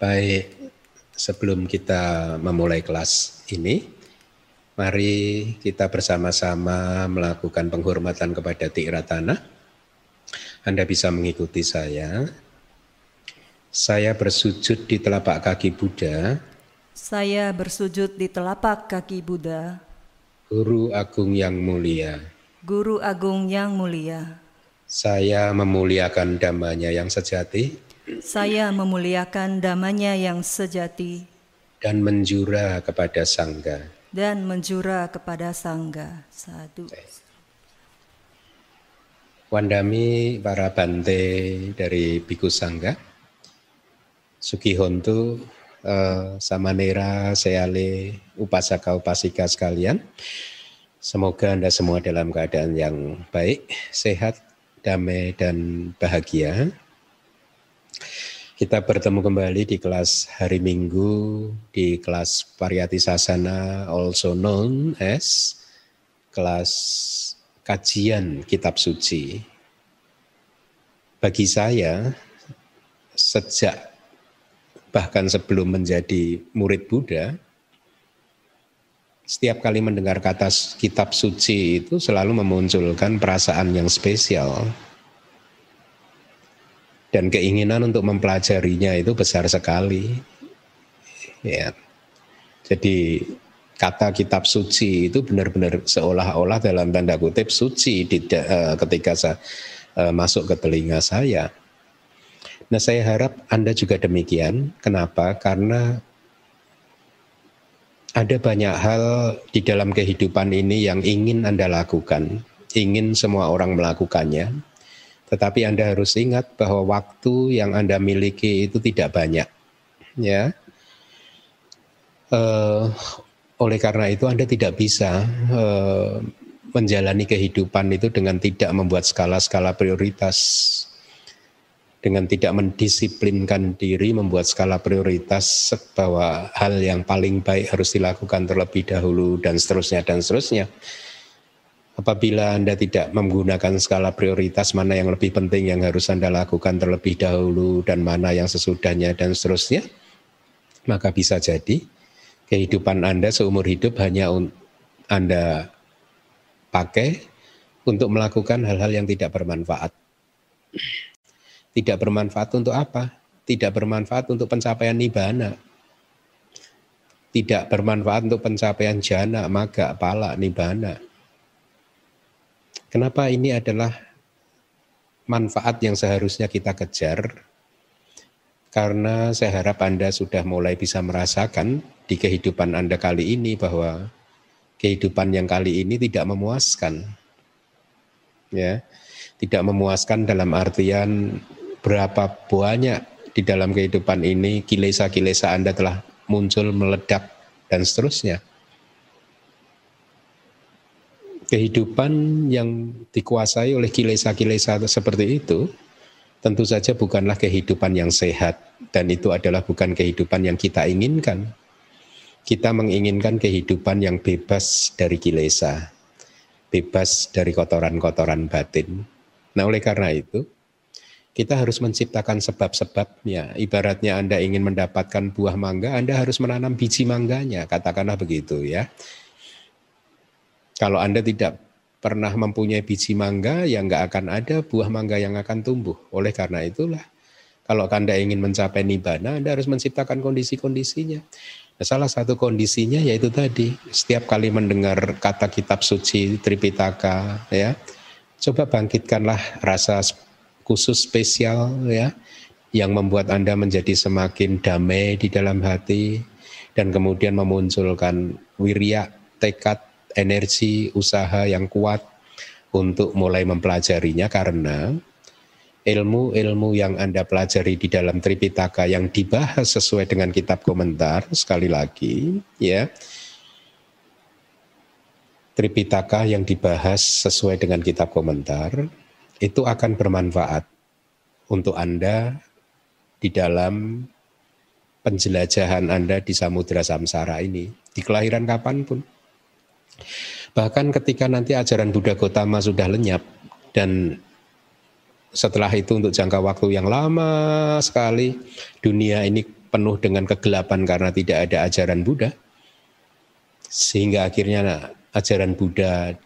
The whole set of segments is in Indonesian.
Baik, sebelum kita memulai kelas ini, mari kita bersama-sama melakukan penghormatan kepada Tiratana. Anda bisa mengikuti saya. Saya bersujud di telapak kaki Buddha. Saya bersujud di telapak kaki Buddha. Guru Agung yang mulia. Guru Agung yang mulia. Saya memuliakan damanya yang sejati saya memuliakan damanya yang sejati dan menjura kepada sangga dan menjura kepada sangga. Satu. Wandami para bante dari Biku Sangga, Sukihontu, uh, Samanera, Seale, Upasaka, Upasika sekalian. Semoga Anda semua dalam keadaan yang baik, sehat, damai, dan bahagia. Kita bertemu kembali di kelas hari Minggu di kelas Pariyati Sasana also known as kelas kajian kitab suci. Bagi saya sejak bahkan sebelum menjadi murid Buddha setiap kali mendengar kata kitab suci itu selalu memunculkan perasaan yang spesial dan keinginan untuk mempelajarinya itu besar sekali. Ya. Jadi kata kitab suci itu benar-benar seolah-olah dalam tanda kutip suci di, uh, ketika saya uh, masuk ke telinga saya. Nah, saya harap Anda juga demikian. Kenapa? Karena ada banyak hal di dalam kehidupan ini yang ingin Anda lakukan, ingin semua orang melakukannya, tetapi Anda harus ingat bahwa waktu yang Anda miliki itu tidak banyak. Ya. Uh, oleh karena itu Anda tidak bisa uh, menjalani kehidupan itu dengan tidak membuat skala-skala prioritas dengan tidak mendisiplinkan diri membuat skala prioritas bahwa hal yang paling baik harus dilakukan terlebih dahulu dan seterusnya dan seterusnya Apabila Anda tidak menggunakan skala prioritas mana yang lebih penting yang harus Anda lakukan terlebih dahulu dan mana yang sesudahnya dan seterusnya, maka bisa jadi kehidupan Anda seumur hidup hanya Anda pakai untuk melakukan hal-hal yang tidak bermanfaat. Tidak bermanfaat untuk apa? Tidak bermanfaat untuk pencapaian nibana. Tidak bermanfaat untuk pencapaian jana, maga, pala, nibana Kenapa ini adalah manfaat yang seharusnya kita kejar? Karena saya harap Anda sudah mulai bisa merasakan di kehidupan Anda kali ini bahwa kehidupan yang kali ini tidak memuaskan. Ya. Tidak memuaskan dalam artian berapa banyak di dalam kehidupan ini kilesa-kilesa Anda telah muncul meledak dan seterusnya kehidupan yang dikuasai oleh kilesa-kilesa seperti itu tentu saja bukanlah kehidupan yang sehat dan itu adalah bukan kehidupan yang kita inginkan. Kita menginginkan kehidupan yang bebas dari kilesa, bebas dari kotoran-kotoran batin. Nah, oleh karena itu, kita harus menciptakan sebab-sebabnya. Ibaratnya Anda ingin mendapatkan buah mangga, Anda harus menanam biji mangganya, katakanlah begitu ya. Kalau Anda tidak pernah mempunyai biji mangga, ya nggak akan ada buah mangga yang akan tumbuh. Oleh karena itulah, kalau Anda ingin mencapai nibbana, Anda harus menciptakan kondisi-kondisinya. Nah, salah satu kondisinya yaitu tadi, setiap kali mendengar kata kitab suci Tripitaka, ya, coba bangkitkanlah rasa khusus spesial, ya, yang membuat Anda menjadi semakin damai di dalam hati, dan kemudian memunculkan wirya, tekad, energi usaha yang kuat untuk mulai mempelajarinya karena ilmu-ilmu yang Anda pelajari di dalam Tripitaka yang dibahas sesuai dengan kitab komentar sekali lagi ya Tripitaka yang dibahas sesuai dengan kitab komentar itu akan bermanfaat untuk Anda di dalam penjelajahan Anda di samudera samsara ini di kelahiran kapan pun. Bahkan ketika nanti ajaran Buddha Gotama sudah lenyap dan setelah itu untuk jangka waktu yang lama sekali dunia ini penuh dengan kegelapan karena tidak ada ajaran Buddha. Sehingga akhirnya ajaran Buddha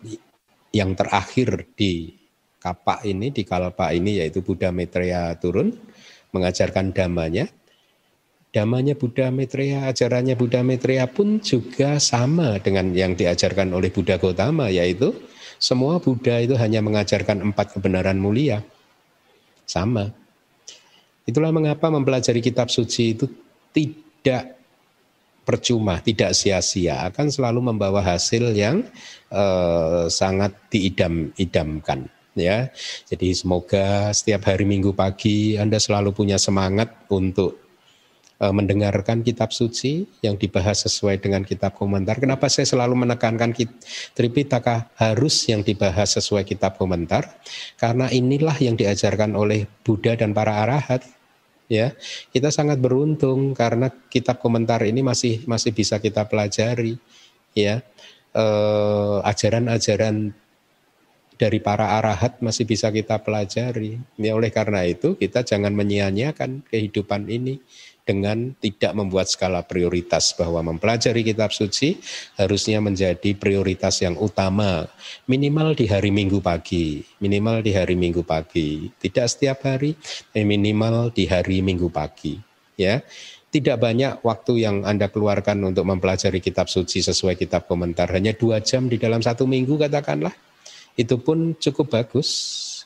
yang terakhir di kapak ini, di kalpa ini yaitu Buddha Maitreya turun mengajarkan damanya. Damanya Buddha Maitreya, ajarannya Buddha Maitreya pun juga sama dengan yang diajarkan oleh Buddha Gautama yaitu semua Buddha itu hanya mengajarkan empat kebenaran mulia. Sama. Itulah mengapa mempelajari kitab suci itu tidak percuma, tidak sia-sia, akan selalu membawa hasil yang eh, sangat diidam-idamkan. Ya, jadi semoga setiap hari Minggu pagi Anda selalu punya semangat untuk mendengarkan kitab suci yang dibahas sesuai dengan kitab komentar. Kenapa saya selalu menekankan Tripitaka harus yang dibahas sesuai kitab komentar? Karena inilah yang diajarkan oleh Buddha dan para arahat. Ya, kita sangat beruntung karena kitab komentar ini masih masih bisa kita pelajari. Ya, eh, ajaran-ajaran dari para arahat masih bisa kita pelajari. Ya, oleh karena itu kita jangan menyia-nyiakan kehidupan ini dengan tidak membuat skala prioritas bahwa mempelajari kitab suci harusnya menjadi prioritas yang utama. Minimal di hari Minggu pagi minimal di hari Minggu pagi. Tidak setiap hari minimal di hari Minggu pagi ya. Tidak banyak waktu yang Anda keluarkan untuk mempelajari kitab suci sesuai kitab komentar. Hanya dua jam di dalam satu minggu katakanlah. Itu pun cukup bagus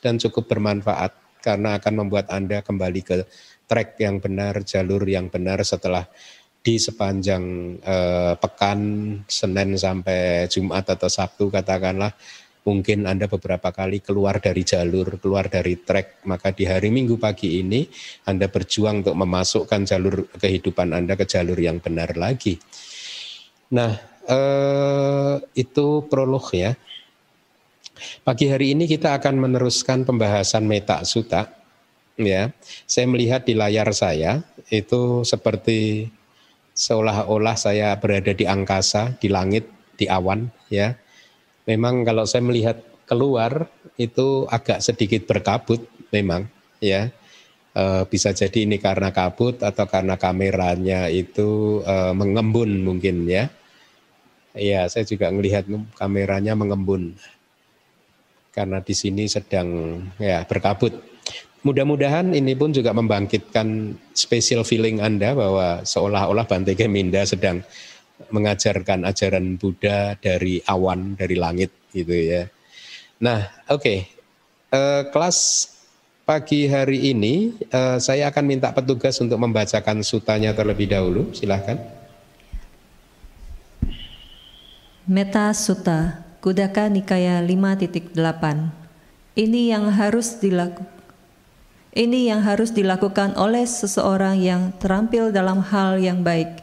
dan cukup bermanfaat karena akan membuat Anda kembali ke track yang benar, jalur yang benar setelah di sepanjang eh, pekan Senin sampai Jumat atau Sabtu katakanlah mungkin Anda beberapa kali keluar dari jalur, keluar dari track, maka di hari Minggu pagi ini Anda berjuang untuk memasukkan jalur kehidupan Anda ke jalur yang benar lagi. Nah, eh, itu prolog ya. Pagi hari ini kita akan meneruskan pembahasan Meta Suta ya. Saya melihat di layar saya itu seperti seolah-olah saya berada di angkasa di langit di awan ya. Memang kalau saya melihat keluar itu agak sedikit berkabut memang ya. E, bisa jadi ini karena kabut atau karena kameranya itu e, mengembun mungkin ya. Ya saya juga melihat kameranya mengembun karena di sini sedang ya berkabut Mudah-mudahan ini pun juga membangkitkan special feeling Anda bahwa seolah-olah Bante Keminda sedang mengajarkan ajaran Buddha dari awan, dari langit gitu ya. Nah, oke. Okay. Uh, eh, kelas pagi hari ini uh, saya akan minta petugas untuk membacakan sutanya terlebih dahulu. Silahkan. Meta Sutta, Kudaka Nikaya 5.8. Ini yang harus dilakukan ini yang harus dilakukan oleh seseorang yang terampil dalam hal yang baik.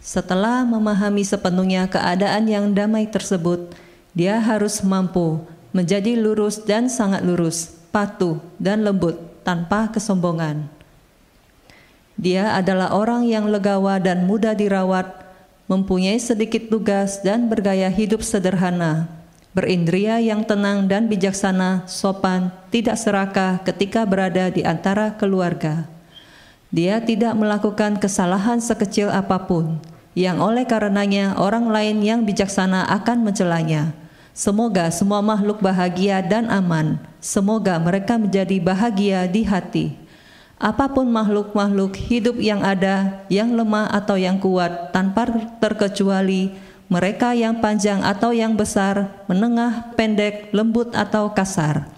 Setelah memahami sepenuhnya keadaan yang damai tersebut, dia harus mampu menjadi lurus dan sangat lurus, patuh dan lembut tanpa kesombongan. Dia adalah orang yang legawa dan mudah dirawat, mempunyai sedikit tugas dan bergaya hidup sederhana berindria yang tenang dan bijaksana, sopan, tidak serakah ketika berada di antara keluarga. Dia tidak melakukan kesalahan sekecil apa pun, yang oleh karenanya orang lain yang bijaksana akan mencelanya. Semoga semua makhluk bahagia dan aman. Semoga mereka menjadi bahagia di hati. Apa pun makhluk-makhluk hidup yang ada, yang lemah atau yang kuat, tanpa terkecuali, mereka yang panjang atau yang besar, menengah, pendek, lembut atau kasar.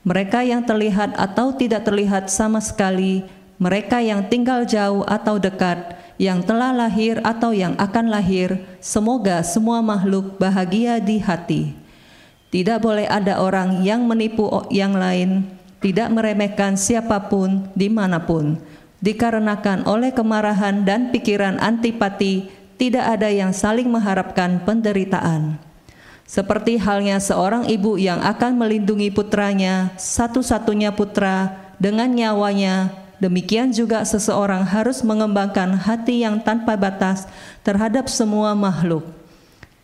Mereka yang terlihat atau tidak terlihat sama sekali, mereka yang tinggal jauh atau dekat, yang telah lahir atau yang akan lahir, semoga semua makhluk bahagia di hati. Tidak boleh ada orang yang menipu yang lain, tidak meremehkan siapa pun di mana pun, dikarenakan oleh kemarahan dan pikiran antipati tidak ada yang saling mengharapkan penderitaan. Seperti halnya seorang ibu yang akan melindungi putranya, satu-satunya putra, dengan nyawanya, demikian juga seseorang harus mengembangkan hati yang tanpa batas terhadap semua makhluk.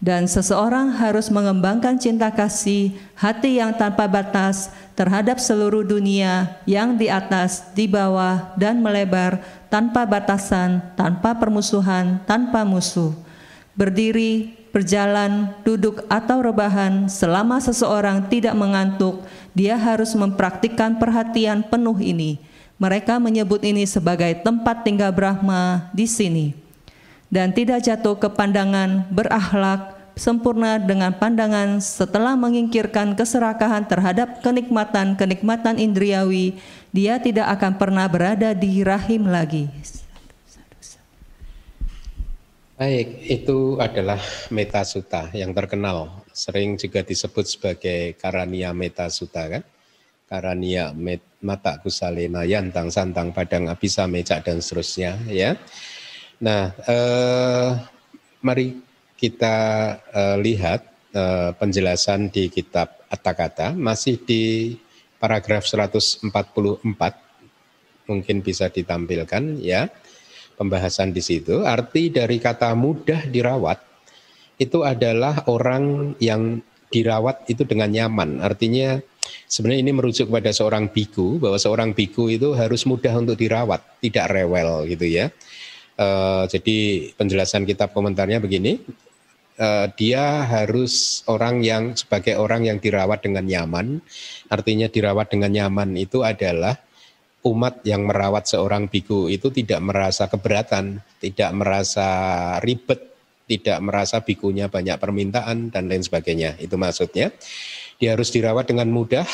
Dan seseorang harus mengembangkan cinta kasih, hati yang tanpa batas terhadap seluruh dunia yang di atas, di bawah, dan melebar tanpa batasan, tanpa permusuhan, tanpa musuh. Berdiri, berjalan, duduk, atau rebahan selama seseorang tidak mengantuk, dia harus mempraktikkan perhatian penuh ini. Mereka menyebut ini sebagai tempat tinggal Brahma di sini. Dan tidak jatuh ke pandangan berakhlak, sempurna dengan pandangan setelah mengingkirkan keserakahan terhadap kenikmatan-kenikmatan indriawi, dia tidak akan pernah berada di rahim lagi. Baik, itu adalah metasuta yang terkenal, sering juga disebut sebagai karania metasuta kan? Karania met, mata kusalena yantang santang padang abisa mecak dan seterusnya ya. Nah, eh, mari kita uh, lihat uh, penjelasan di kitab Atta-kata masih di paragraf 144 mungkin bisa ditampilkan ya pembahasan di situ. Arti dari kata mudah dirawat itu adalah orang yang dirawat itu dengan nyaman. Artinya sebenarnya ini merujuk kepada seorang biku bahwa seorang biku itu harus mudah untuk dirawat tidak rewel gitu ya. Uh, jadi penjelasan kitab komentarnya begini, uh, dia harus orang yang sebagai orang yang dirawat dengan nyaman. Artinya dirawat dengan nyaman itu adalah umat yang merawat seorang biku itu tidak merasa keberatan, tidak merasa ribet, tidak merasa bikunya banyak permintaan dan lain sebagainya. Itu maksudnya. Dia harus dirawat dengan mudah,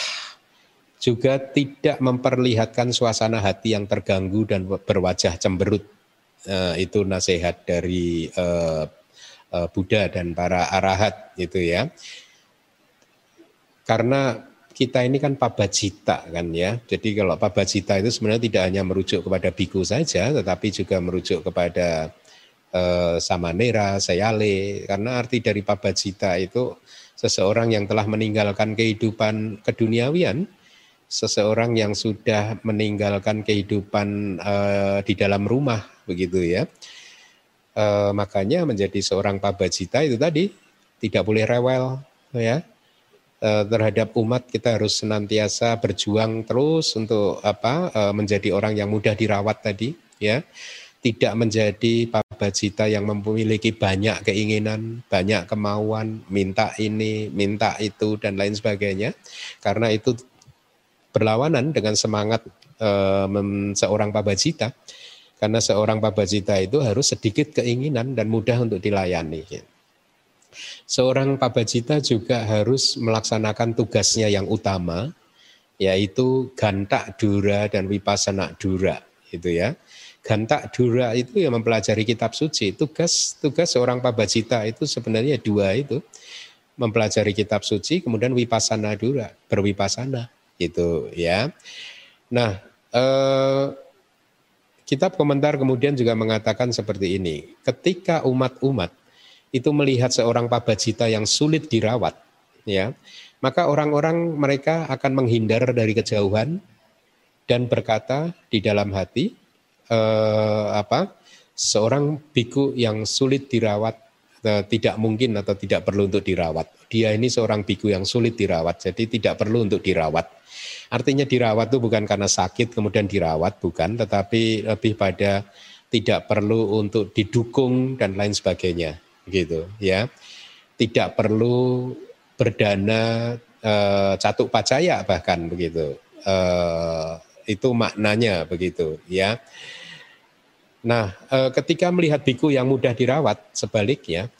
juga tidak memperlihatkan suasana hati yang terganggu dan berwajah cemberut. Uh, itu nasihat dari uh, Buddha dan para arahat gitu ya. Karena kita ini kan pabacita kan ya. Jadi kalau pabacita itu sebenarnya tidak hanya merujuk kepada biku saja, tetapi juga merujuk kepada eh, samanera, sayale. Karena arti dari pabacita itu seseorang yang telah meninggalkan kehidupan keduniawian, seseorang yang sudah meninggalkan kehidupan eh, di dalam rumah begitu ya e, makanya menjadi seorang pabajita itu tadi tidak boleh rewel ya. E, terhadap umat kita harus senantiasa berjuang terus untuk apa e, menjadi orang yang mudah dirawat tadi ya. Tidak menjadi pabajita yang memiliki banyak keinginan, banyak kemauan, minta ini, minta itu dan lain sebagainya. Karena itu berlawanan dengan semangat e, seorang pabajita karena seorang pabajita itu harus sedikit keinginan dan mudah untuk dilayani. Seorang pabajita juga harus melaksanakan tugasnya yang utama, yaitu gantak dura dan wipasana dura. Itu ya. Gantak dura itu yang mempelajari kitab suci. Tugas tugas seorang pabajita itu sebenarnya dua itu. Mempelajari kitab suci, kemudian wipasana dura, berwipasana. Itu ya. Nah, eh, Kitab komentar kemudian juga mengatakan seperti ini, ketika umat-umat itu melihat seorang pabajita yang sulit dirawat, ya, maka orang-orang mereka akan menghindar dari kejauhan dan berkata di dalam hati, eh, apa, seorang biku yang sulit dirawat tidak mungkin atau tidak perlu untuk dirawat. Dia ini seorang biku yang sulit dirawat, jadi tidak perlu untuk dirawat. Artinya dirawat itu bukan karena sakit kemudian dirawat, bukan, tetapi lebih pada tidak perlu untuk didukung dan lain sebagainya, gitu ya. Tidak perlu berdana e, catuk pacaya bahkan begitu. E, itu maknanya begitu ya. Nah, e, ketika melihat biku yang mudah dirawat, sebaliknya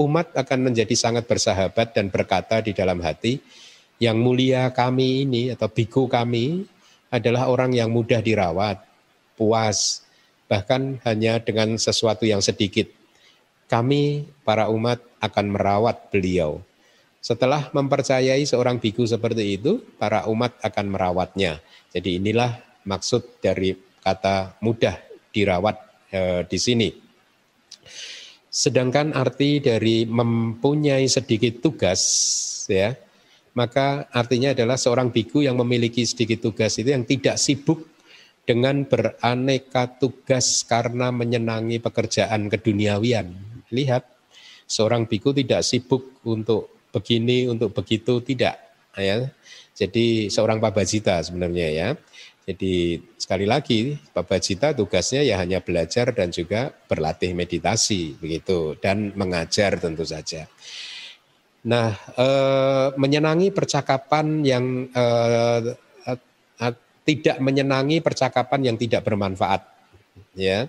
umat akan menjadi sangat bersahabat dan berkata di dalam hati, yang mulia kami ini atau biku kami adalah orang yang mudah dirawat, puas, bahkan hanya dengan sesuatu yang sedikit. Kami para umat akan merawat beliau. Setelah mempercayai seorang biku seperti itu, para umat akan merawatnya. Jadi inilah maksud dari kata mudah dirawat e, di sini. Sedangkan arti dari mempunyai sedikit tugas ya maka artinya adalah seorang biku yang memiliki sedikit tugas itu yang tidak sibuk dengan beraneka tugas karena menyenangi pekerjaan keduniawian. Lihat, seorang biku tidak sibuk untuk begini, untuk begitu, tidak. Ya. Jadi seorang pabajita sebenarnya ya. Jadi sekali lagi pabajita tugasnya ya hanya belajar dan juga berlatih meditasi begitu dan mengajar tentu saja. Nah, eh, menyenangi percakapan yang eh, eh, tidak menyenangi percakapan yang tidak bermanfaat, ya.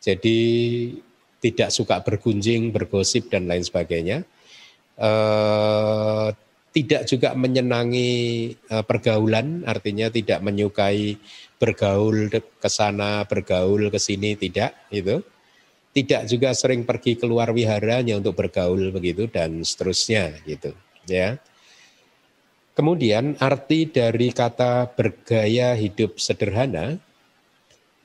Jadi tidak suka bergunjing, bergosip dan lain sebagainya. Eh, tidak juga menyenangi eh, pergaulan, artinya tidak menyukai bergaul ke sana, bergaul ke sini, tidak itu tidak juga sering pergi keluar wiharanya untuk bergaul begitu dan seterusnya gitu ya. Kemudian arti dari kata bergaya hidup sederhana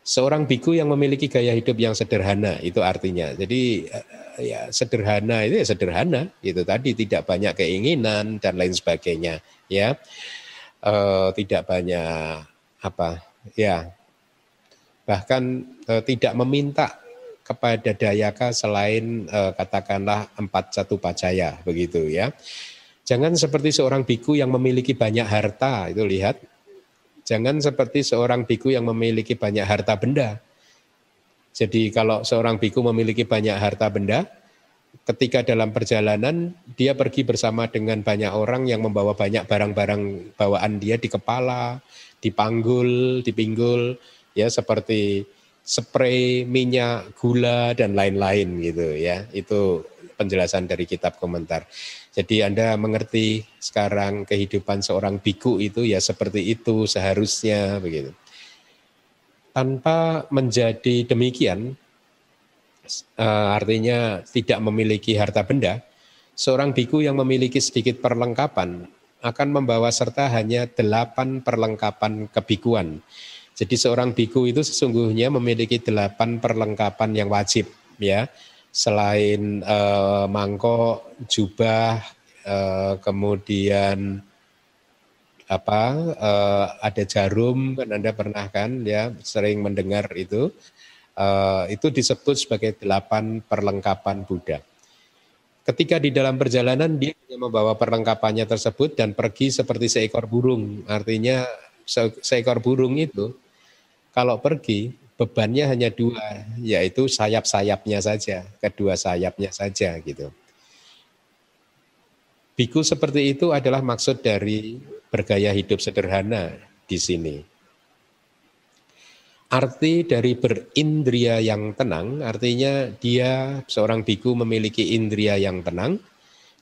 seorang biku yang memiliki gaya hidup yang sederhana itu artinya. Jadi eh, ya sederhana itu ya sederhana gitu tadi tidak banyak keinginan dan lain sebagainya ya. E, tidak banyak apa ya bahkan e, tidak meminta kepada Dayaka selain eh, katakanlah empat satu pacaya begitu ya. Jangan seperti seorang biku yang memiliki banyak harta itu lihat. Jangan seperti seorang biku yang memiliki banyak harta benda. Jadi kalau seorang biku memiliki banyak harta benda, ketika dalam perjalanan dia pergi bersama dengan banyak orang yang membawa banyak barang-barang bawaan dia di kepala, di panggul, di pinggul, ya seperti spray, minyak, gula dan lain-lain gitu ya. Itu penjelasan dari kitab komentar. Jadi Anda mengerti sekarang kehidupan seorang biku itu ya seperti itu seharusnya begitu. Tanpa menjadi demikian, eh, artinya tidak memiliki harta benda, seorang biku yang memiliki sedikit perlengkapan akan membawa serta hanya delapan perlengkapan kebikuan jadi seorang biku itu sesungguhnya memiliki delapan perlengkapan yang wajib ya. Selain uh, mangkok, jubah, uh, kemudian apa uh, ada jarum kan Anda pernah kan ya sering mendengar itu uh, itu disebut sebagai delapan perlengkapan Buddha. Ketika di dalam perjalanan dia membawa perlengkapannya tersebut dan pergi seperti seekor burung. Artinya seekor burung itu kalau pergi bebannya hanya dua, yaitu sayap-sayapnya saja, kedua sayapnya saja gitu. Biku seperti itu adalah maksud dari bergaya hidup sederhana di sini. Arti dari berindria yang tenang, artinya dia seorang biku memiliki indria yang tenang,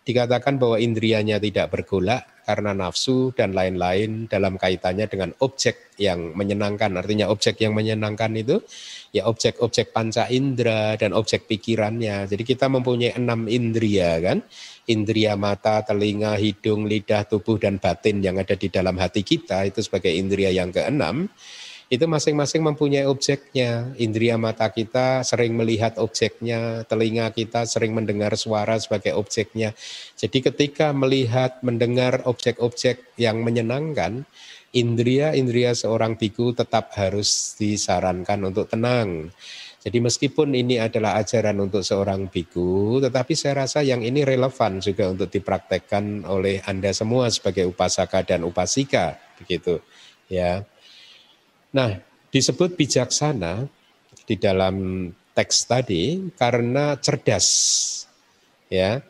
dikatakan bahwa indrianya tidak bergolak karena nafsu dan lain-lain dalam kaitannya dengan objek yang menyenangkan. Artinya objek yang menyenangkan itu ya objek-objek panca indera dan objek pikirannya. Jadi kita mempunyai enam indria kan. Indria mata, telinga, hidung, lidah, tubuh, dan batin yang ada di dalam hati kita itu sebagai indria yang keenam itu masing-masing mempunyai objeknya. Indria mata kita sering melihat objeknya, telinga kita sering mendengar suara sebagai objeknya. Jadi ketika melihat, mendengar objek-objek yang menyenangkan, indria-indria seorang biku tetap harus disarankan untuk tenang. Jadi meskipun ini adalah ajaran untuk seorang biku, tetapi saya rasa yang ini relevan juga untuk dipraktekkan oleh Anda semua sebagai upasaka dan upasika, begitu. Ya. Nah, disebut bijaksana di dalam teks tadi karena cerdas. Ya.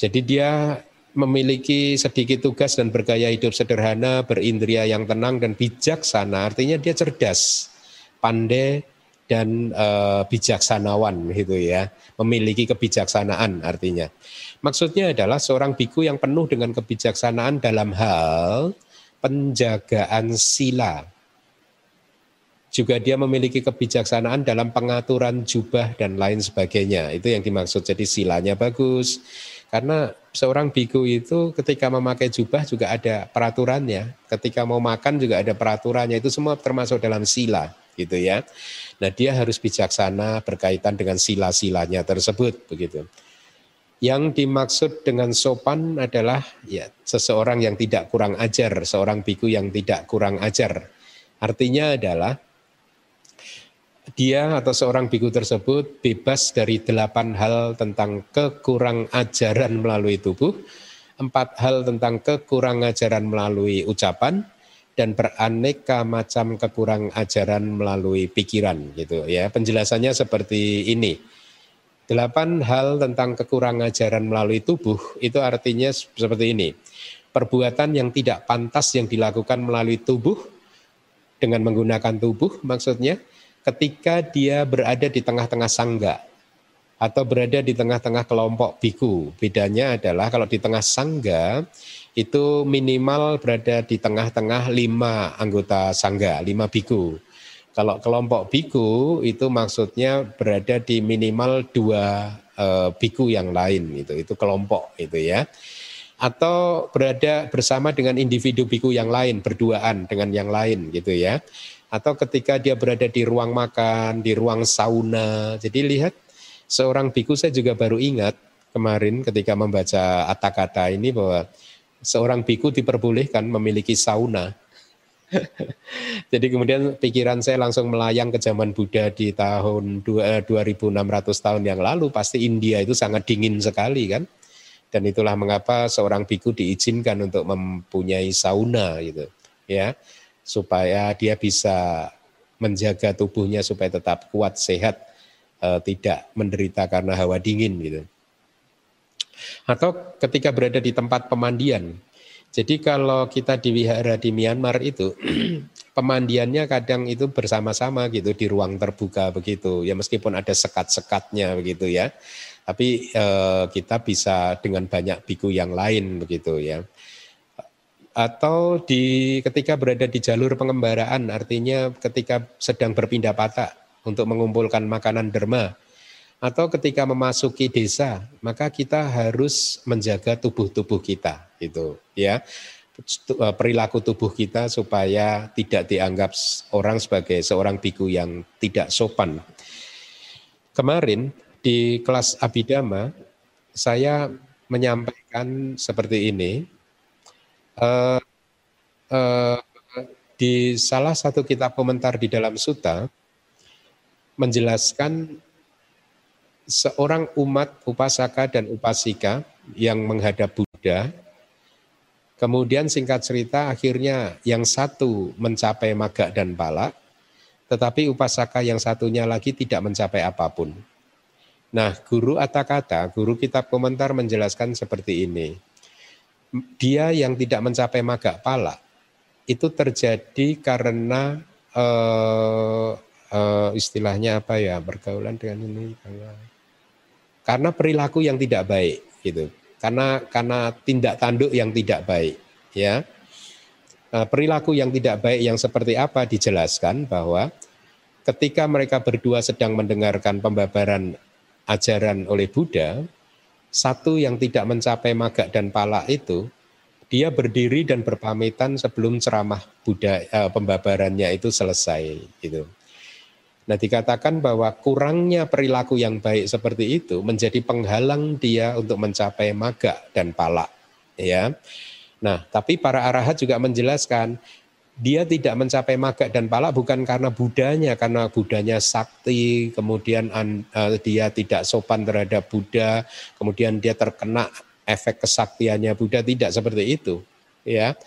Jadi dia memiliki sedikit tugas dan bergaya hidup sederhana, berindria yang tenang dan bijaksana, artinya dia cerdas, pandai dan e, bijaksanawan gitu ya, memiliki kebijaksanaan artinya. Maksudnya adalah seorang biku yang penuh dengan kebijaksanaan dalam hal penjagaan sila, juga dia memiliki kebijaksanaan dalam pengaturan jubah dan lain sebagainya. Itu yang dimaksud. Jadi silanya bagus. Karena seorang biku itu ketika memakai jubah juga ada peraturannya. Ketika mau makan juga ada peraturannya. Itu semua termasuk dalam sila gitu ya. Nah dia harus bijaksana berkaitan dengan sila-silanya tersebut begitu. Yang dimaksud dengan sopan adalah ya seseorang yang tidak kurang ajar, seorang biku yang tidak kurang ajar. Artinya adalah dia atau seorang biku tersebut bebas dari delapan hal tentang kekurang ajaran melalui tubuh. empat hal tentang kekurang ajaran melalui ucapan dan beraneka macam kekurang ajaran melalui pikiran gitu ya. Penjelasannya seperti ini. Delapan hal tentang kekurang ajaran melalui tubuh itu artinya seperti ini. Perbuatan yang tidak pantas yang dilakukan melalui tubuh dengan menggunakan tubuh maksudnya ketika dia berada di tengah-tengah sangga atau berada di tengah-tengah kelompok biku. Bedanya adalah kalau di tengah sangga itu minimal berada di tengah-tengah lima anggota sangga, lima biku. Kalau kelompok biku itu maksudnya berada di minimal dua e, biku yang lain itu itu kelompok itu ya. Atau berada bersama dengan individu biku yang lain berduaan dengan yang lain gitu ya. Atau ketika dia berada di ruang makan, di ruang sauna. Jadi lihat seorang biku saya juga baru ingat kemarin ketika membaca kata-kata ini bahwa seorang biku diperbolehkan memiliki sauna. Jadi kemudian pikiran saya langsung melayang ke zaman Buddha di tahun 2600 eh, tahun yang lalu pasti India itu sangat dingin sekali kan. Dan itulah mengapa seorang biku diizinkan untuk mempunyai sauna gitu ya supaya dia bisa menjaga tubuhnya supaya tetap kuat sehat uh, tidak menderita karena hawa dingin gitu. Atau ketika berada di tempat pemandian. Jadi kalau kita di wihara di Myanmar itu pemandiannya kadang itu bersama-sama gitu di ruang terbuka begitu. Ya meskipun ada sekat-sekatnya begitu ya. Tapi eh, kita bisa dengan banyak biku yang lain begitu ya atau di ketika berada di jalur pengembaraan artinya ketika sedang berpindah patah untuk mengumpulkan makanan derma atau ketika memasuki desa maka kita harus menjaga tubuh-tubuh kita itu ya eh, perilaku tubuh kita supaya tidak dianggap orang sebagai seorang biku yang tidak sopan. Kemarin di kelas abidama saya menyampaikan seperti ini. Uh, di salah satu kitab komentar di dalam suta menjelaskan seorang umat upasaka dan upasika yang menghadap Buddha. Kemudian singkat cerita akhirnya yang satu mencapai maga dan pala, tetapi upasaka yang satunya lagi tidak mencapai apa pun. Nah, guru Atakata, guru kitab komentar menjelaskan seperti ini. Dia yang tidak mencapai maga pala itu terjadi karena eh, uh, istilahnya apa ya pergaulan dengan ini karena karena perilaku yang tidak baik gitu. Karena karena tindak tanduk yang tidak baik ya. Uh, perilaku yang tidak baik yang seperti apa dijelaskan bahwa ketika mereka berdua sedang mendengarkan pembabaran ajaran oleh Buddha satu yang tidak mencapai maga dan pala itu dia berdiri dan berpamitan sebelum ceramah Buddha uh, pembabarannya itu selesai gitu Nah dikatakan bahwa kurangnya perilaku yang baik seperti itu menjadi penghalang dia untuk mencapai maga dan pala. Ya. Nah tapi para arahat juga menjelaskan dia tidak mencapai maga dan pala bukan karena budanya, karena budanya sakti, kemudian uh, dia tidak sopan terhadap Buddha, kemudian dia terkena efek kesaktiannya Buddha tidak seperti itu. Ya,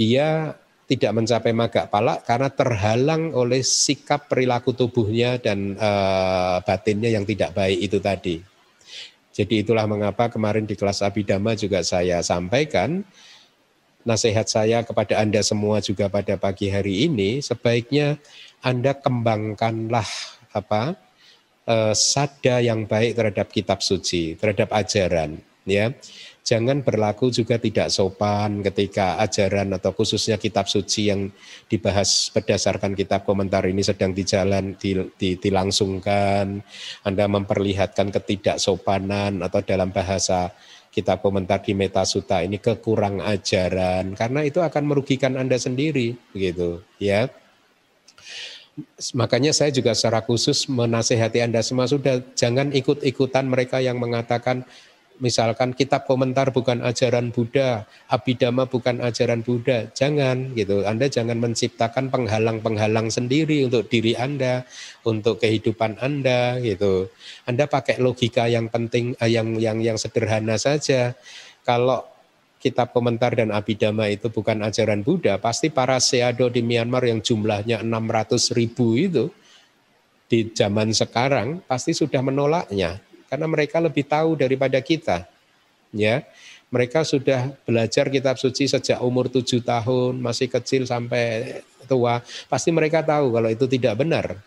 dia tidak mencapai maga pala karena terhalang oleh sikap perilaku tubuhnya dan e, batinnya yang tidak baik itu tadi. Jadi itulah mengapa kemarin di kelas Abidama juga saya sampaikan nasihat saya kepada Anda semua juga pada pagi hari ini sebaiknya Anda kembangkanlah apa e, sada yang baik terhadap kitab suci, terhadap ajaran ya. Jangan berlaku juga tidak sopan ketika ajaran atau khususnya kitab suci yang dibahas berdasarkan kitab komentar ini sedang di jalan dilangsungkan, Anda memperlihatkan ketidaksopanan atau dalam bahasa kitab komentar di Metasuta ini kekurang ajaran karena itu akan merugikan Anda sendiri begitu ya. Makanya saya juga secara khusus menasehati Anda semua sudah jangan ikut-ikutan mereka yang mengatakan misalkan kitab komentar bukan ajaran Buddha, abidama bukan ajaran Buddha, jangan gitu. Anda jangan menciptakan penghalang-penghalang sendiri untuk diri Anda, untuk kehidupan Anda gitu. Anda pakai logika yang penting eh, yang yang yang sederhana saja. Kalau kitab komentar dan abidama itu bukan ajaran Buddha, pasti para seado di Myanmar yang jumlahnya 600 ribu itu di zaman sekarang pasti sudah menolaknya karena mereka lebih tahu daripada kita. Ya, mereka sudah belajar kitab suci sejak umur tujuh tahun, masih kecil sampai tua. Pasti mereka tahu kalau itu tidak benar.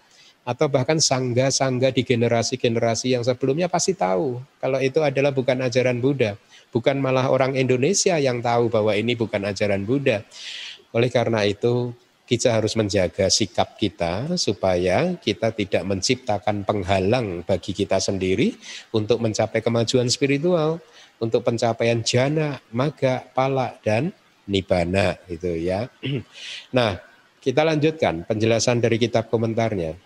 Atau bahkan sangga-sangga di generasi-generasi yang sebelumnya pasti tahu kalau itu adalah bukan ajaran Buddha. Bukan malah orang Indonesia yang tahu bahwa ini bukan ajaran Buddha. Oleh karena itu kita harus menjaga sikap kita supaya kita tidak menciptakan penghalang bagi kita sendiri untuk mencapai kemajuan spiritual, untuk pencapaian jana, maga, pala dan nibana gitu ya. Nah, kita lanjutkan penjelasan dari kitab komentarnya.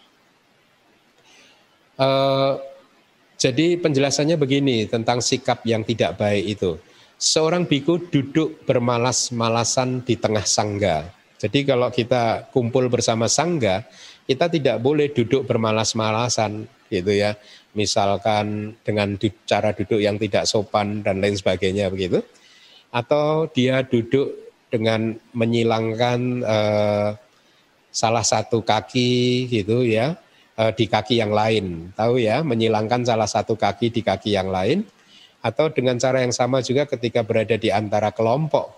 Uh, jadi penjelasannya begini tentang sikap yang tidak baik itu. Seorang biku duduk bermalas-malasan di tengah sangga. Jadi kalau kita kumpul bersama sangga, kita tidak boleh duduk bermalas-malasan gitu ya. Misalkan dengan cara duduk yang tidak sopan dan lain sebagainya begitu. Atau dia duduk dengan menyilangkan eh, salah satu kaki gitu ya uh, di kaki yang lain. Tahu ya, menyilangkan salah satu kaki di kaki yang lain. Atau dengan cara yang sama juga ketika berada di antara kelompok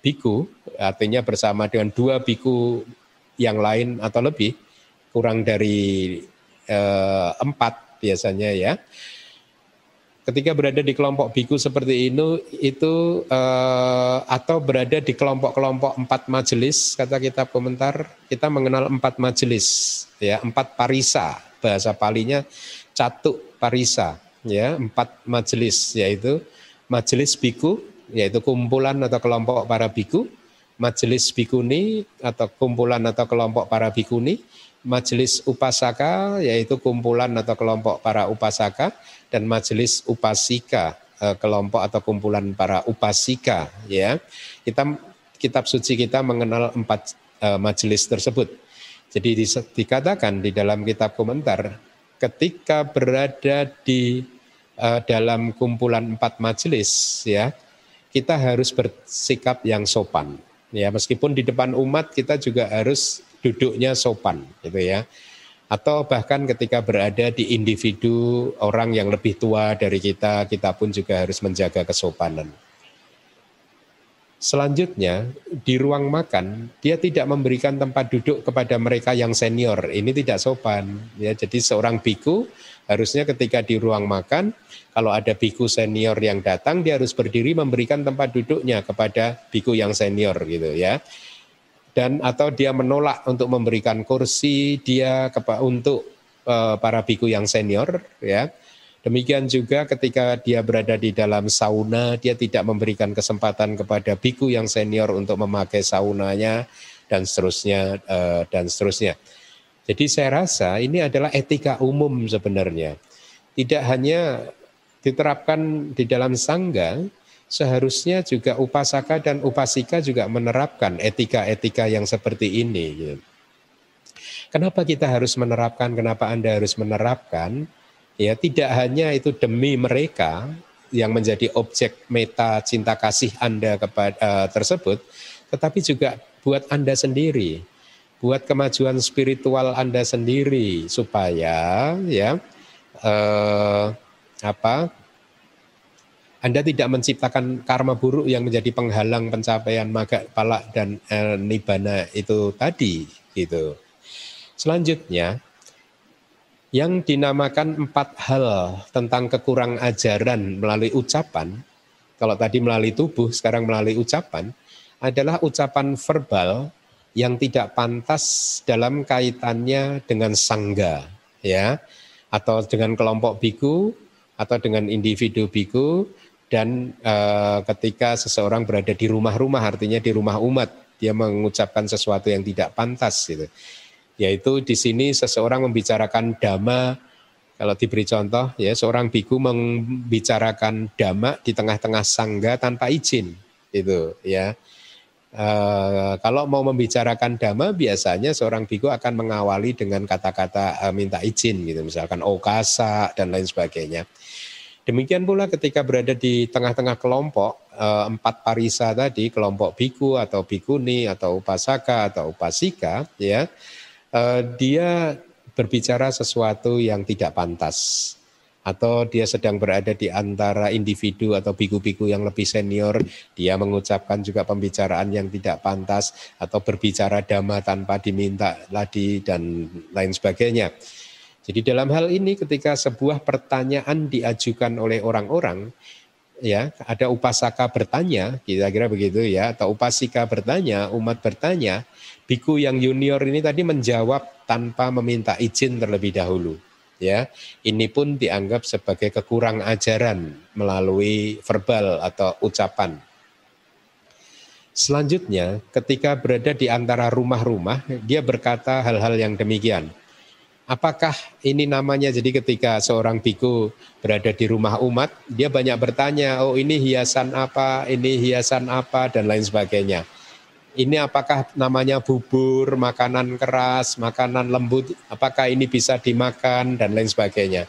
biku, artinya bersama dengan dua biku yang lain atau lebih, kurang dari uh, empat biasanya ya. Ketika berada di kelompok biku seperti ini itu uh, atau berada di kelompok-kelompok empat majelis kata kitab komentar kita mengenal empat majelis ya empat parisa bahasa palinya catuk parisa ya empat majelis yaitu majelis biku yaitu kumpulan atau kelompok para biku majelis bikuni atau kumpulan atau kelompok para bikuni majelis upasaka yaitu kumpulan atau kelompok para upasaka dan majelis upasika eh, kelompok atau kumpulan para upasika ya. Kita kitab suci kita mengenal empat uh, majelis tersebut. Jadi dikatakan di dalam kitab komentar ketika berada di uh, dalam kumpulan empat majelis ya kita harus bersikap yang sopan ya meskipun di depan umat kita juga harus duduknya sopan gitu ya. Atau bahkan ketika berada di individu orang yang lebih tua dari kita, kita pun juga harus menjaga kesopanan. Selanjutnya, di ruang makan, dia tidak memberikan tempat duduk kepada mereka yang senior. Ini tidak sopan. Ya, jadi seorang biku harusnya ketika di ruang makan, kalau ada biku senior yang datang, dia harus berdiri memberikan tempat duduknya kepada biku yang senior gitu ya dan atau dia menolak untuk memberikan kursi dia untuk uh, para biku yang senior ya. Demikian juga ketika dia berada di dalam sauna, dia tidak memberikan kesempatan kepada biku yang senior untuk memakai saunanya dan seterusnya uh, dan seterusnya. Jadi saya rasa ini adalah etika umum sebenarnya. Tidak hanya diterapkan di dalam sangga, seharusnya juga upasaka dan upasika juga menerapkan etika-etika yang seperti ini. Gitu. Kenapa kita harus menerapkan? Kenapa Anda harus menerapkan? Ya, tidak hanya itu demi mereka yang menjadi objek meta cinta kasih Anda kepada uh, tersebut, tetapi juga buat Anda sendiri, buat kemajuan spiritual Anda sendiri supaya ya uh, apa anda tidak menciptakan karma buruk yang menjadi penghalang pencapaian maga palak dan eh, nibana itu tadi gitu. Selanjutnya yang dinamakan empat hal tentang kekurang ajaran melalui ucapan, kalau tadi melalui tubuh, sekarang melalui ucapan, adalah ucapan verbal yang tidak pantas dalam kaitannya dengan sangga, ya, atau dengan kelompok biku, atau dengan individu biku, dan uh, ketika seseorang berada di rumah-rumah artinya di rumah umat dia mengucapkan sesuatu yang tidak pantas gitu. Yaitu di sini seseorang membicarakan dhamma kalau diberi contoh ya seorang biku membicarakan dhamma di tengah-tengah sangga tanpa izin itu ya Uh, kalau mau membicarakan dhamma biasanya seorang biku akan mengawali dengan kata-kata uh, minta izin gitu. Misalkan okasa dan lain sebagainya. Demikian pula ketika berada di tengah-tengah kelompok eh, empat parisa tadi, kelompok biku atau bikuni atau upasaka atau upasika, ya, dia berbicara sesuatu yang tidak pantas atau dia sedang berada di antara individu atau biku-biku yang lebih senior, dia mengucapkan juga pembicaraan yang tidak pantas atau berbicara dhamma tanpa diminta lagi dan lain sebagainya. Jadi dalam hal ini ketika sebuah pertanyaan diajukan oleh orang-orang, ya ada upasaka bertanya, kira-kira begitu ya, atau upasika bertanya, umat bertanya, biku yang junior ini tadi menjawab tanpa meminta izin terlebih dahulu ya ini pun dianggap sebagai kekurang ajaran melalui verbal atau ucapan. Selanjutnya, ketika berada di antara rumah-rumah, dia berkata hal-hal yang demikian. Apakah ini namanya jadi ketika seorang biku berada di rumah umat, dia banyak bertanya, oh ini hiasan apa, ini hiasan apa, dan lain sebagainya ini apakah namanya bubur, makanan keras, makanan lembut, apakah ini bisa dimakan dan lain sebagainya.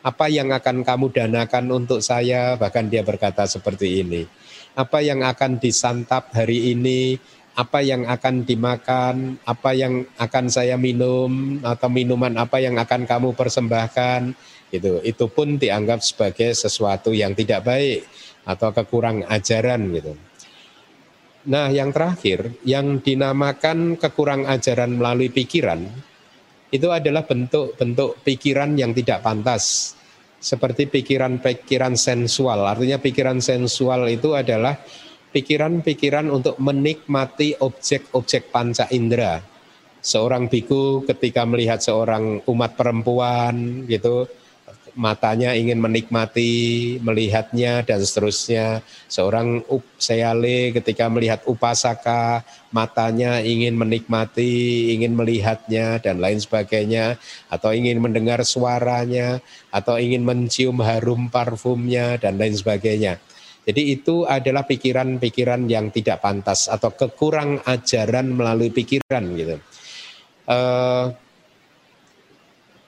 Apa yang akan kamu danakan untuk saya? Bahkan dia berkata seperti ini. Apa yang akan disantap hari ini? Apa yang akan dimakan? Apa yang akan saya minum? Atau minuman apa yang akan kamu persembahkan? Gitu. Itu pun dianggap sebagai sesuatu yang tidak baik atau kekurang ajaran gitu. Nah, yang terakhir, yang dinamakan kekurang ajaran melalui pikiran, itu adalah bentuk-bentuk pikiran yang tidak pantas. Seperti pikiran-pikiran sensual. Artinya pikiran sensual itu adalah pikiran-pikiran untuk menikmati objek-objek panca indera. Seorang biku ketika melihat seorang umat perempuan gitu, matanya ingin menikmati, melihatnya dan seterusnya. Seorang Upseyale ketika melihat upasaka, matanya ingin menikmati, ingin melihatnya dan lain sebagainya atau ingin mendengar suaranya atau ingin mencium harum parfumnya dan lain sebagainya. Jadi itu adalah pikiran-pikiran yang tidak pantas atau kekurang ajaran melalui pikiran gitu. Uh,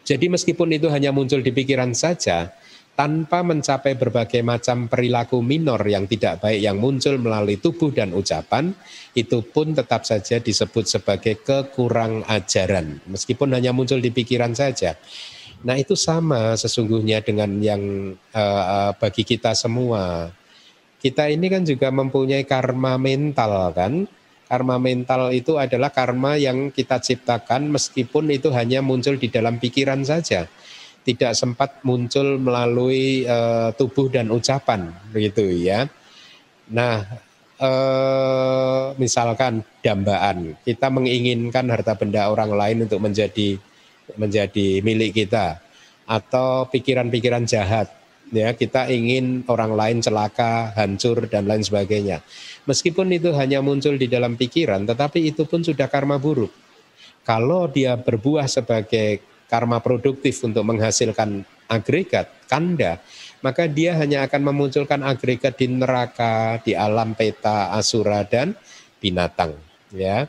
jadi meskipun itu hanya muncul di pikiran saja, tanpa mencapai berbagai macam perilaku minor yang tidak baik yang muncul melalui tubuh dan ucapan, itu pun tetap saja disebut sebagai kekurang ajaran, meskipun hanya muncul di pikiran saja. Nah itu sama sesungguhnya dengan yang uh, bagi kita semua. Kita ini kan juga mempunyai karma mental kan, Karma mental itu adalah karma yang kita ciptakan meskipun itu hanya muncul di dalam pikiran saja. Tidak sempat muncul melalui uh, tubuh dan ucapan begitu ya. Nah, uh, misalkan dambaan, kita menginginkan harta benda orang lain untuk menjadi menjadi milik kita atau pikiran-pikiran jahat ya kita ingin orang lain celaka, hancur dan lain sebagainya. Meskipun itu hanya muncul di dalam pikiran, tetapi itu pun sudah karma buruk. Kalau dia berbuah sebagai karma produktif untuk menghasilkan agregat, kanda, maka dia hanya akan memunculkan agregat di neraka, di alam peta, asura dan binatang, ya.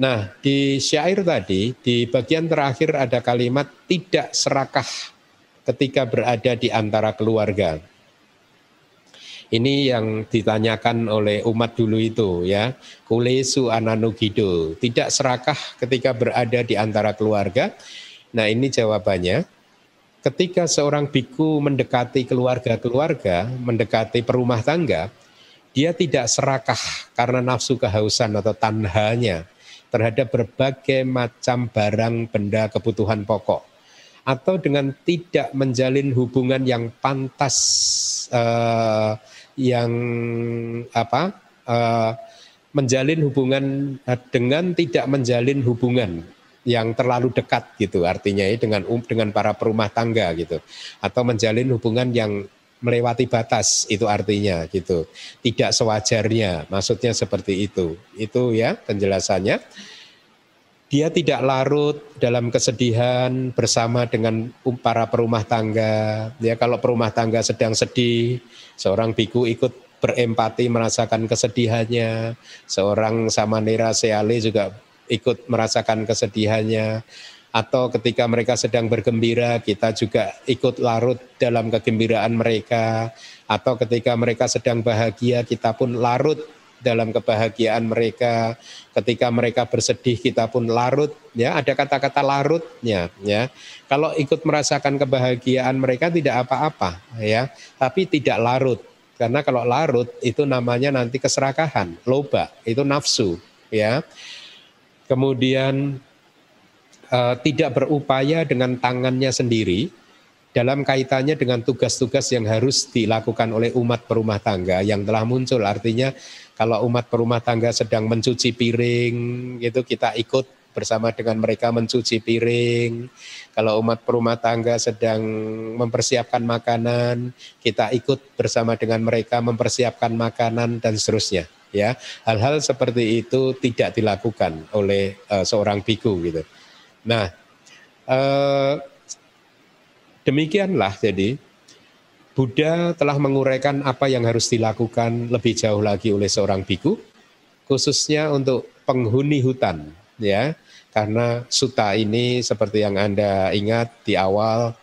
Nah, di syair tadi di bagian terakhir ada kalimat tidak serakah ketika berada di antara keluarga. Ini yang ditanyakan oleh umat dulu itu ya. Kulesu ananugido. Tidak serakah ketika berada di antara keluarga. Nah ini jawabannya. Ketika seorang biku mendekati keluarga-keluarga, mendekati perumah tangga, dia tidak serakah karena nafsu kehausan atau tanhanya terhadap berbagai macam barang benda kebutuhan pokok atau dengan tidak menjalin hubungan yang pantas uh, yang apa uh, menjalin hubungan uh, dengan tidak menjalin hubungan yang terlalu dekat gitu artinya ya dengan um, dengan para perumah tangga gitu. Atau menjalin hubungan yang melewati batas itu artinya gitu. Tidak sewajarnya maksudnya seperti itu. Itu ya penjelasannya dia tidak larut dalam kesedihan bersama dengan um, para perumah tangga. Ya kalau perumah tangga sedang sedih, seorang biku ikut berempati merasakan kesedihannya. Seorang samanera seale juga ikut merasakan kesedihannya. atau ketika mereka sedang bergembira kita juga ikut larut dalam kegembiraan mereka atau ketika mereka sedang bahagia kita pun larut dalam kebahagiaan mereka. Ketika mereka bersedih kita pun larut ya. Ada kata-kata larutnya ya. Kalau ikut merasakan kebahagiaan mereka tidak apa-apa ya. Tapi tidak larut. Karena kalau larut itu namanya nanti keserakahan loba. Itu nafsu ya. Kemudian uh, tidak berupaya dengan tangannya sendiri dalam kaitannya dengan tugas-tugas yang harus dilakukan oleh umat perumah tangga yang telah muncul. Artinya kalau umat perumah tangga sedang mencuci piring, gitu kita ikut bersama dengan mereka mencuci piring. Kalau umat perumah tangga sedang mempersiapkan makanan, kita ikut bersama dengan mereka mempersiapkan makanan dan seterusnya. Ya, hal-hal seperti itu tidak dilakukan oleh uh, seorang biku gitu. Nah, eh, demikianlah jadi Buddha telah menguraikan apa yang harus dilakukan lebih jauh lagi oleh seorang biku, khususnya untuk penghuni hutan, ya. Karena suta ini seperti yang Anda ingat di awal,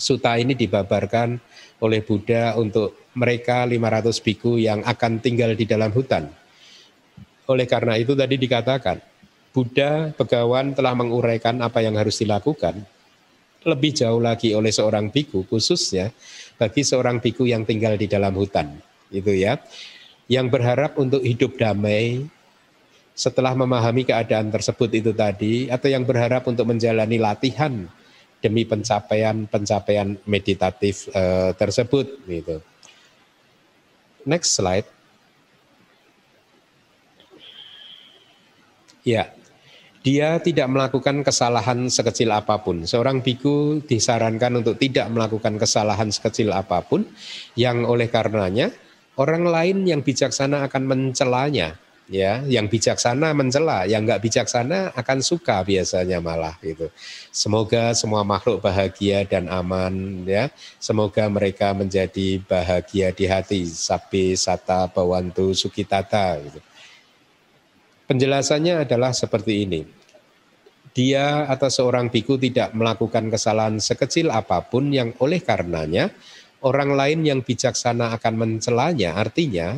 suta ini dibabarkan oleh Buddha untuk mereka 500 biku yang akan tinggal di dalam hutan. Oleh karena itu tadi dikatakan, Buddha Begawan telah menguraikan apa yang harus dilakukan lebih jauh lagi oleh seorang biku khususnya bagi seorang biku yang tinggal di dalam hutan itu ya yang berharap untuk hidup damai setelah memahami keadaan tersebut itu tadi atau yang berharap untuk menjalani latihan demi pencapaian-pencapaian meditatif uh, tersebut gitu. Next slide. Ya, dia tidak melakukan kesalahan sekecil apa pun. Seorang biku disarankan untuk tidak melakukan kesalahan sekecil apa pun. Yang oleh karenanya orang lain yang bijaksana akan mencelanya ya. Yang bijaksana mencela yang nggak bijaksana akan suka biasanya malah gitu. Semoga semua makhluk bahagia dan aman ya. Semoga mereka menjadi bahagia di hati. Sapi sata bawantu sukitata gitu Penjelasannya adalah seperti ini. Dia atau seorang biku tidak melakukan kesalahan sekecil apa pun yang oleh karenanya orang lain yang bijaksana akan mencelanya. Artinya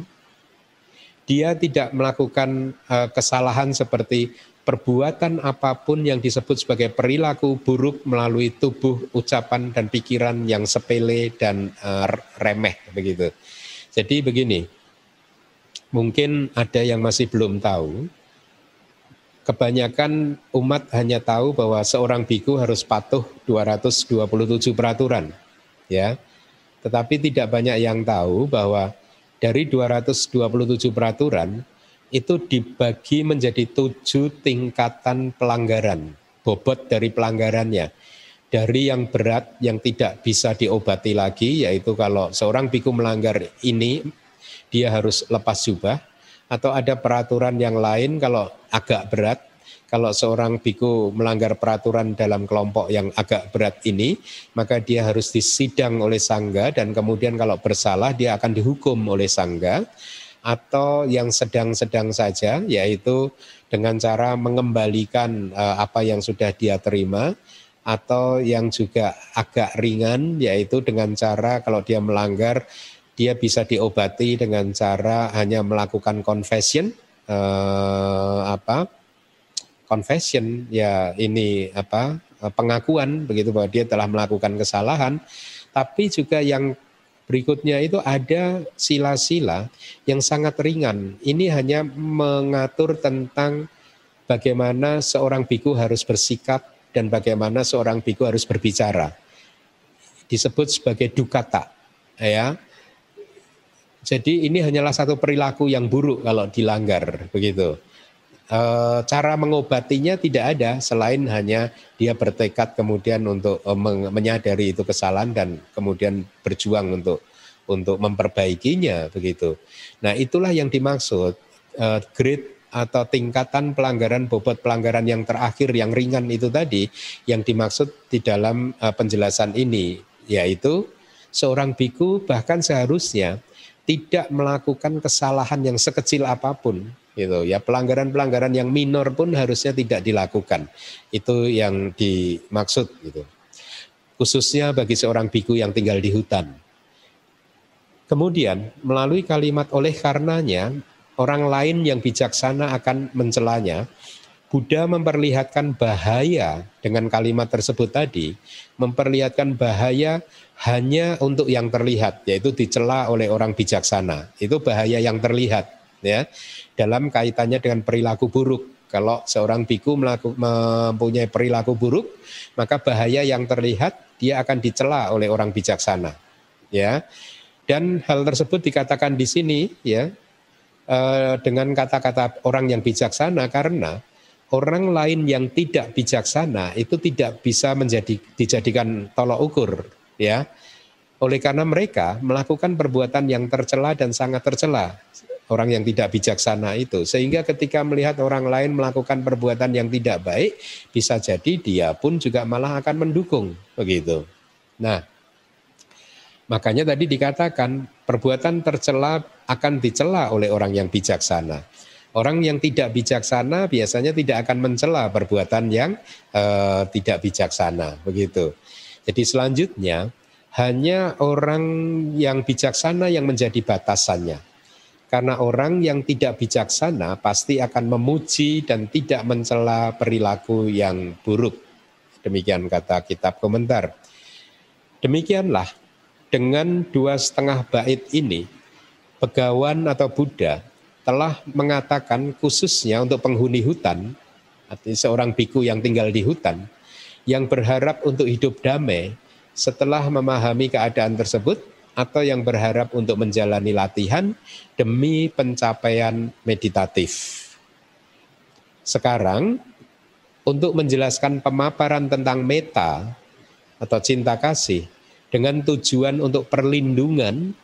dia tidak melakukan uh, kesalahan seperti perbuatan apa pun yang disebut sebagai perilaku buruk melalui tubuh, ucapan dan pikiran yang sepele dan uh, remeh begitu. Jadi begini, mungkin ada yang masih belum tahu kebanyakan umat hanya tahu bahwa seorang biku harus patuh 227 peraturan. Ya. Tetapi tidak banyak yang tahu bahwa dari 227 peraturan itu dibagi menjadi tujuh tingkatan pelanggaran, bobot dari pelanggarannya. Dari yang berat yang tidak bisa diobati lagi, yaitu kalau seorang biku melanggar ini, dia harus lepas jubah, atau ada peraturan yang lain kalau agak berat? Kalau seorang biku melanggar peraturan dalam kelompok yang agak berat ini, maka dia harus disidang oleh sangga dan kemudian kalau bersalah dia akan dihukum oleh sangga. Atau yang sedang-sedang saja yaitu dengan cara mengembalikan uh, apa yang sudah dia terima atau yang juga agak ringan yaitu dengan cara kalau dia melanggar dia bisa diobati dengan cara hanya melakukan confession eh, apa confession. Ya ini apa pengakuan begitu bahwa dia telah melakukan kesalahan. Tapi juga yang berikutnya itu ada sila-sila yang sangat ringan. Ini hanya mengatur tentang bagaimana seorang biku harus bersikap dan bagaimana seorang biku harus berbicara. Disebut sebagai dukata ya jadi ini hanyalah satu perilaku yang buruk kalau dilanggar begitu. E, cara mengobatinya tidak ada selain hanya dia bertekad kemudian untuk e, menyadari itu kesalahan dan kemudian berjuang untuk untuk memperbaikinya begitu. Nah itulah yang dimaksud e, grade atau tingkatan pelanggaran bobot pelanggaran yang terakhir yang ringan itu tadi yang dimaksud di dalam e, penjelasan ini yaitu seorang biku bahkan seharusnya tidak melakukan kesalahan yang sekecil apa pun gitu. Ya pelanggaran-pelanggaran yang minor pun harusnya tidak dilakukan. Itu yang dimaksud gitu. Khususnya bagi seorang biku yang tinggal di hutan. Kemudian melalui kalimat oleh karenanya orang lain yang bijaksana akan mencelanya Buddha memperlihatkan bahaya dengan kalimat tersebut tadi, memperlihatkan bahaya hanya untuk yang terlihat, yaitu dicela oleh orang bijaksana. Itu bahaya yang terlihat ya dalam kaitannya dengan perilaku buruk. Kalau seorang biku melaku, mempunyai perilaku buruk, maka bahaya yang terlihat dia akan dicela oleh orang bijaksana. Ya. Dan hal tersebut dikatakan di sini ya eh, dengan kata-kata orang yang bijaksana karena orang lain yang tidak bijaksana itu tidak bisa menjadi dijadikan tolok ukur ya. Oleh karena mereka melakukan perbuatan yang tercela dan sangat tercela orang yang tidak bijaksana itu. Sehingga ketika melihat orang lain melakukan perbuatan yang tidak baik, bisa jadi dia pun juga malah akan mendukung begitu. Nah, makanya tadi dikatakan perbuatan tercela akan dicela oleh orang yang bijaksana. Orang yang tidak bijaksana biasanya tidak akan mencela perbuatan yang uh, tidak bijaksana, begitu. Jadi selanjutnya hanya orang yang bijaksana yang menjadi batasannya. Karena orang yang tidak bijaksana pasti akan memuji dan tidak mencela perilaku yang buruk. Demikian kata kitab komentar. Demikianlah dengan dua setengah bait ini, Pegawan atau Buddha telah mengatakan khususnya untuk penghuni hutan, artinya seorang biku yang tinggal di hutan, yang berharap untuk hidup damai setelah memahami keadaan tersebut, atau yang berharap untuk menjalani latihan demi pencapaian meditatif. Sekarang, untuk menjelaskan pemaparan tentang meta atau cinta kasih dengan tujuan untuk perlindungan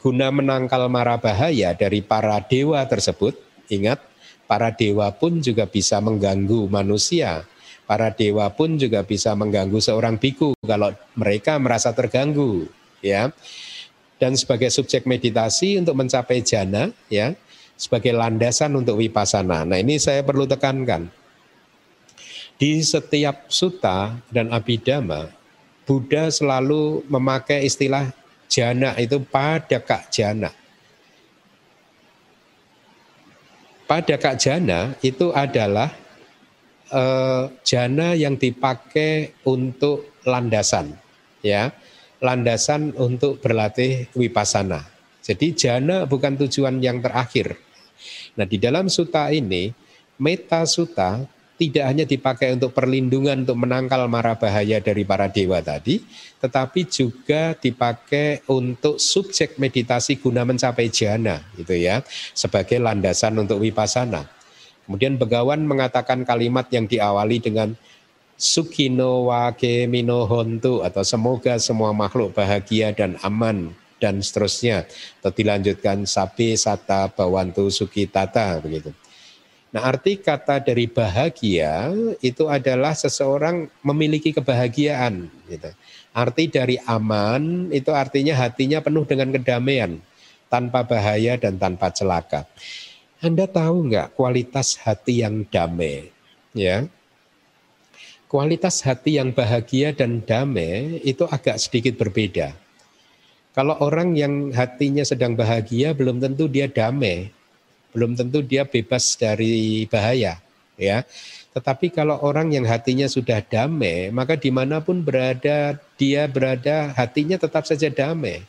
guna menangkal mara bahaya dari para dewa tersebut, ingat, para dewa pun juga bisa mengganggu manusia. Para dewa pun juga bisa mengganggu seorang biku kalau mereka merasa terganggu, ya dan sebagai subjek meditasi untuk mencapai jana ya sebagai landasan untuk wipasana. Nah, ini saya perlu tekankan. Di setiap sutta dan abidama Buddha selalu memakai istilah jana itu pada kak jana. Pada kak jana itu adalah eh, jana yang dipakai untuk landasan ya landasan untuk berlatih wipasana. Jadi jana bukan tujuan yang terakhir. Nah di dalam suta ini, meta suta tidak hanya dipakai untuk perlindungan untuk menangkal mara bahaya dari para dewa tadi, tetapi juga dipakai untuk subjek meditasi guna mencapai jana, gitu ya, sebagai landasan untuk wipasana. Kemudian Begawan mengatakan kalimat yang diawali dengan Sukino wake mino hontu atau semoga semua makhluk bahagia dan aman dan seterusnya. Atau dilanjutkan sapi sata bawantu sukitata begitu. Nah arti kata dari bahagia itu adalah seseorang memiliki kebahagiaan. Gitu. Arti dari aman itu artinya hatinya penuh dengan kedamaian, tanpa bahaya dan tanpa celaka. Anda tahu nggak kualitas hati yang damai? Ya, kualitas hati yang bahagia dan damai itu agak sedikit berbeda. Kalau orang yang hatinya sedang bahagia belum tentu dia damai, belum tentu dia bebas dari bahaya, ya. Tetapi kalau orang yang hatinya sudah damai, maka di mana pun berada dia berada hatinya tetap saja damai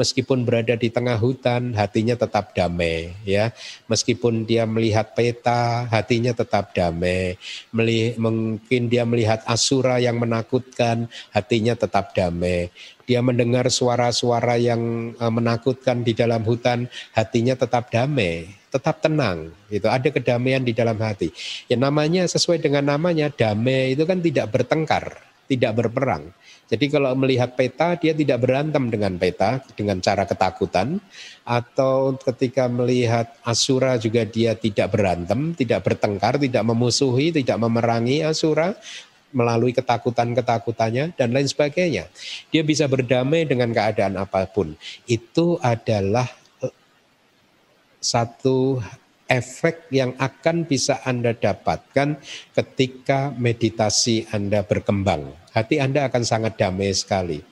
meskipun berada di tengah hutan hatinya tetap damai ya. Meskipun dia melihat peta hatinya tetap damai. Meli, mungkin dia melihat asura yang menakutkan hatinya tetap damai. Dia mendengar suara-suara yang uh, menakutkan di dalam hutan hatinya tetap damai tetap tenang itu ada kedamaian di dalam hati. Ya namanya sesuai dengan namanya damai itu kan tidak bertengkar tidak berperang jadi kalau melihat peta dia tidak berantem dengan peta dengan cara ketakutan atau ketika melihat asura juga dia tidak berantem, tidak bertengkar, tidak memusuhi, tidak memerangi asura melalui ketakutan-ketakutannya dan lain sebagainya. Dia bisa berdamai dengan keadaan apa pun. Itu adalah eh, satu efek yang akan bisa Anda dapatkan ketika meditasi Anda berkembang. Hati Anda akan sangat damai sekali.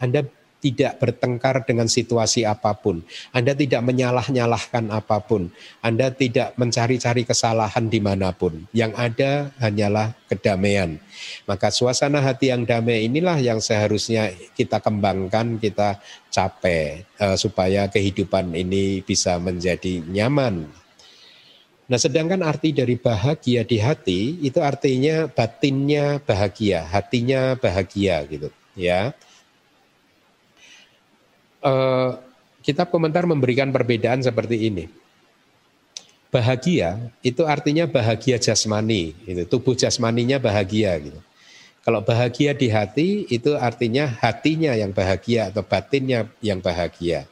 Anda tidak bertengkar dengan situasi apa pun. Anda tidak menyalah-nyalahkan apa pun. Anda tidak mencari-cari kesalahan di mana pun. Yang ada hanyalah kedamaian. Maka suasana hati yang damai inilah yang seharusnya kita kembangkan, kita capai uh, supaya kehidupan ini bisa menjadi nyaman. Nah, sedangkan arti dari bahagia di hati itu artinya batinnya bahagia, hatinya bahagia gitu, ya uh, kitab komentar memberikan perbedaan seperti ini. Bahagia itu artinya bahagia jasmani, itu tubuh jasmaninya bahagia gitu. Kalau bahagia di hati itu artinya hatinya yang bahagia atau batinnya yang bahagia.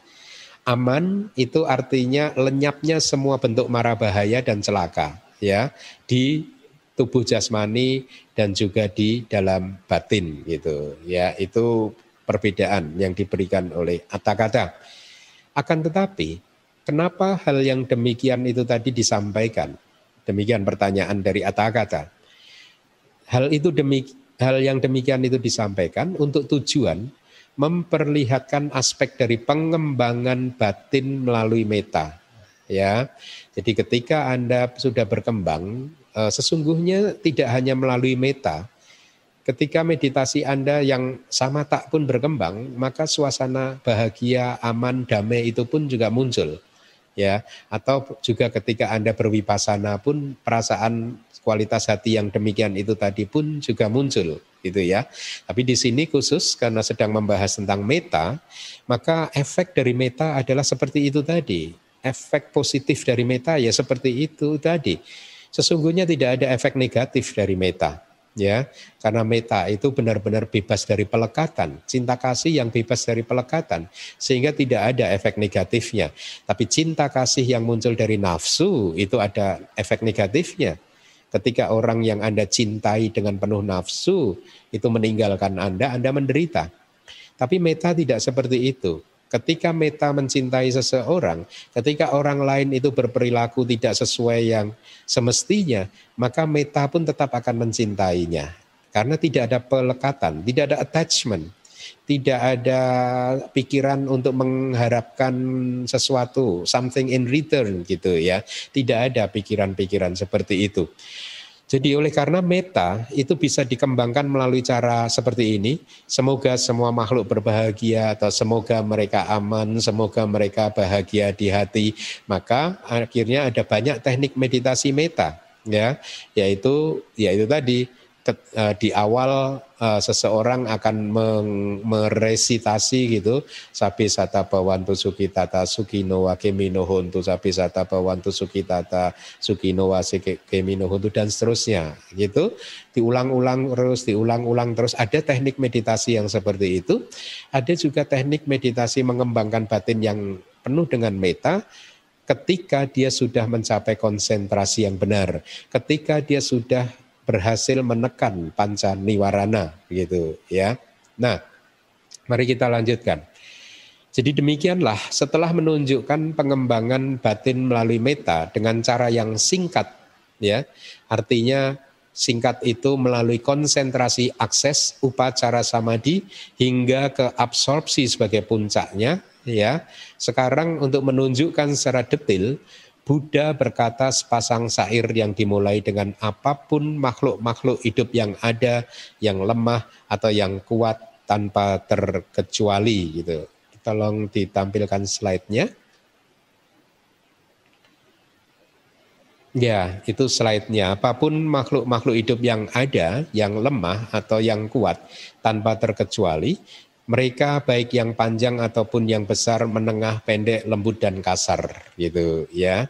Aman itu artinya lenyapnya semua bentuk mara bahaya dan celaka ya di tubuh jasmani dan juga di dalam batin gitu ya itu perbedaan yang diberikan oleh kata-kata. Akan tetapi, kenapa hal yang demikian itu tadi disampaikan? Demikian pertanyaan dari kata-kata. Hal itu demi hal yang demikian itu disampaikan untuk tujuan memperlihatkan aspek dari pengembangan batin melalui meta. Ya, jadi ketika anda sudah berkembang, eh, sesungguhnya tidak hanya melalui meta, ketika meditasi Anda yang sama tak pun berkembang, maka suasana bahagia, aman, damai itu pun juga muncul. Ya, atau juga ketika Anda berwipasana pun perasaan kualitas hati yang demikian itu tadi pun juga muncul gitu ya. Tapi di sini khusus karena sedang membahas tentang meta, maka efek dari meta adalah seperti itu tadi. Efek positif dari meta ya seperti itu tadi. Sesungguhnya tidak ada efek negatif dari meta ya karena meta itu benar-benar bebas dari pelekatan cinta kasih yang bebas dari pelekatan sehingga tidak ada efek negatifnya tapi cinta kasih yang muncul dari nafsu itu ada efek negatifnya ketika orang yang Anda cintai dengan penuh nafsu itu meninggalkan Anda Anda menderita. Tapi meta tidak seperti itu. Ketika meta mencintai seseorang, ketika orang lain itu berperilaku tidak sesuai yang semestinya, maka meta pun tetap akan mencintainya. Karena tidak ada pelekatan, tidak ada attachment, tidak ada pikiran untuk mengharapkan sesuatu, something in return gitu ya. Tidak ada pikiran-pikiran seperti itu. Jadi oleh karena meta itu bisa dikembangkan melalui cara seperti ini. Semoga semua makhluk berbahagia atau semoga mereka aman, semoga mereka bahagia di hati. Maka akhirnya ada banyak teknik meditasi meta ya, yaitu yaitu tadi di awal uh, seseorang akan meresitasi gitu. Sapi sata bawantu sukitata sukino wa kemino sapi sata bawantu sukitata sukino wa dan seterusnya gitu. Diulang-ulang terus diulang-ulang terus. Ada teknik meditasi yang seperti itu. Ada juga teknik meditasi mengembangkan batin yang penuh dengan meta. Ketika dia sudah mencapai konsentrasi yang benar, ketika dia sudah berhasil menekan panca niwarana gitu ya. Nah, mari kita lanjutkan. Jadi demikianlah setelah menunjukkan pengembangan batin melalui meta dengan cara yang singkat ya. Artinya singkat itu melalui konsentrasi akses upacara samadhi hingga ke absorpsi sebagai puncaknya ya. Sekarang untuk menunjukkan secara detail Buddha berkata sepasang syair yang dimulai dengan apa pun makhluk-makhluk hidup yang ada, yang lemah atau yang kuat tanpa terkecuali gitu. Tolong ditampilkan slide-nya. Ya, itu slide-nya. Apa pun makhluk-makhluk hidup yang ada, yang lemah atau yang kuat tanpa terkecuali, mereka baik yang panjang ataupun yang besar, menengah, pendek, lembut dan kasar gitu ya.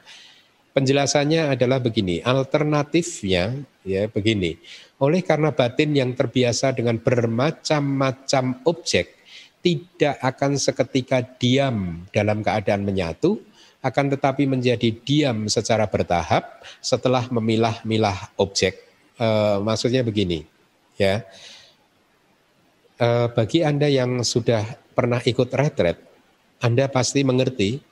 Penjelasannya adalah begini, alternatifnya ya begini. Oleh karena batin yang terbiasa dengan bermacam-macam objek tidak akan seketika diam dalam keadaan menyatu, akan tetapi menjadi diam secara bertahap setelah memilah-milah objek. E, maksudnya begini, ya Eh, bagi Anda yang sudah pernah ikut retret, Anda pasti mengerti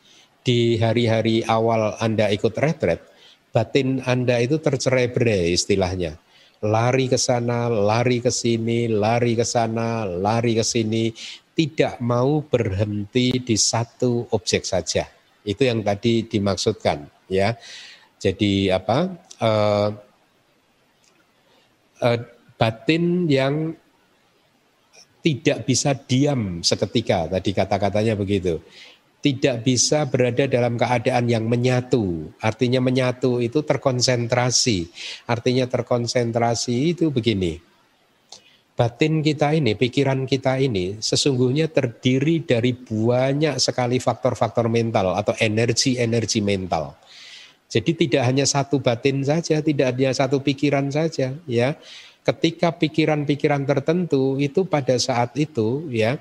di hari-hari awal Anda ikut retret, batin Anda itu tercerai-berai istilahnya. Lari ke sana, lari ke sini, lari ke sana, lari ke sini, tidak mau berhenti di satu objek saja. Itu yang tadi dimaksudkan, ya. Jadi apa? Uh, uh, batin yang tidak bisa diam seketika, tadi kata-katanya begitu tidak bisa berada dalam keadaan yang menyatu. Artinya menyatu itu terkonsentrasi. Artinya terkonsentrasi itu begini. Batin kita ini, pikiran kita ini sesungguhnya terdiri dari banyak sekali faktor-faktor mental atau energi-energi mental. Jadi tidak hanya satu batin saja, tidak hanya satu pikiran saja, ya. Ketika pikiran-pikiran tertentu itu pada saat itu, ya,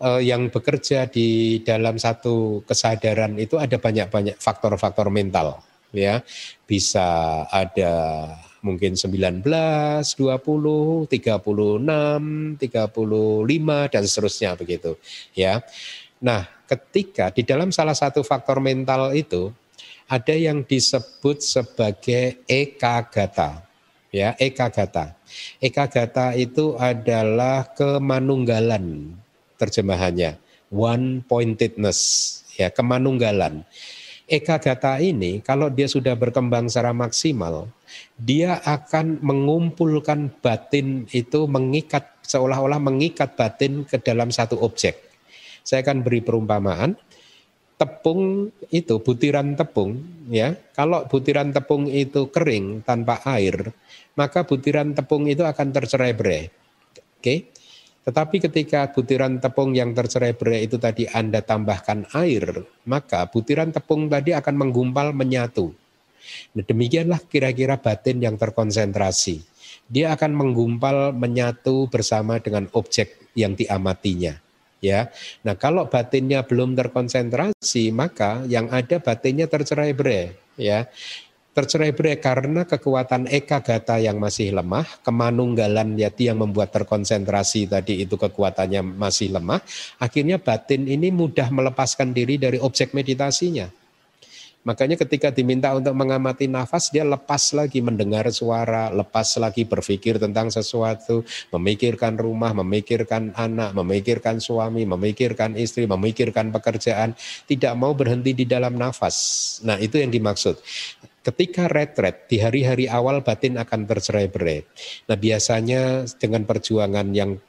uh, yang bekerja di dalam satu kesadaran itu ada banyak-banyak faktor-faktor mental ya. Bisa ada mungkin 19, 20, 36, 35 dan seterusnya begitu ya. Nah, ketika di dalam salah satu faktor mental itu ada yang disebut sebagai ekagata. Ya, ekagata. Ekagata itu adalah kemanunggalan terjemahannya. One pointedness, ya kemanunggalan. Eka gata ini kalau dia sudah berkembang secara maksimal, dia akan mengumpulkan batin itu mengikat seolah-olah mengikat batin ke dalam satu objek. Saya akan beri perumpamaan. Tepung itu butiran tepung ya. Kalau butiran tepung itu kering tanpa air, maka butiran tepung itu akan tercerai-berai. Oke. Tetapi ketika butiran tepung yang tercerai-berai itu tadi Anda tambahkan air, maka butiran tepung tadi akan menggumpal menyatu. Nah, demikianlah kira-kira batin yang terkonsentrasi. Dia akan menggumpal menyatu bersama dengan objek yang diamatinya. Ya, nah kalau batinnya belum terkonsentrasi, maka yang ada batinnya tercerai-berai. Ya, tercerai-berai karena kekuatan eka gata yang masih lemah, kemanunggalan yati yang membuat terkonsentrasi tadi itu kekuatannya masih lemah, akhirnya batin ini mudah melepaskan diri dari objek meditasinya. Makanya ketika diminta untuk mengamati nafas, dia lepas lagi mendengar suara, lepas lagi berpikir tentang sesuatu, memikirkan rumah, memikirkan anak, memikirkan suami, memikirkan istri, memikirkan pekerjaan, tidak mau berhenti di dalam nafas. Nah itu yang dimaksud. Ketika retret di hari-hari awal batin akan tercerai-berai. Nah biasanya dengan perjuangan yang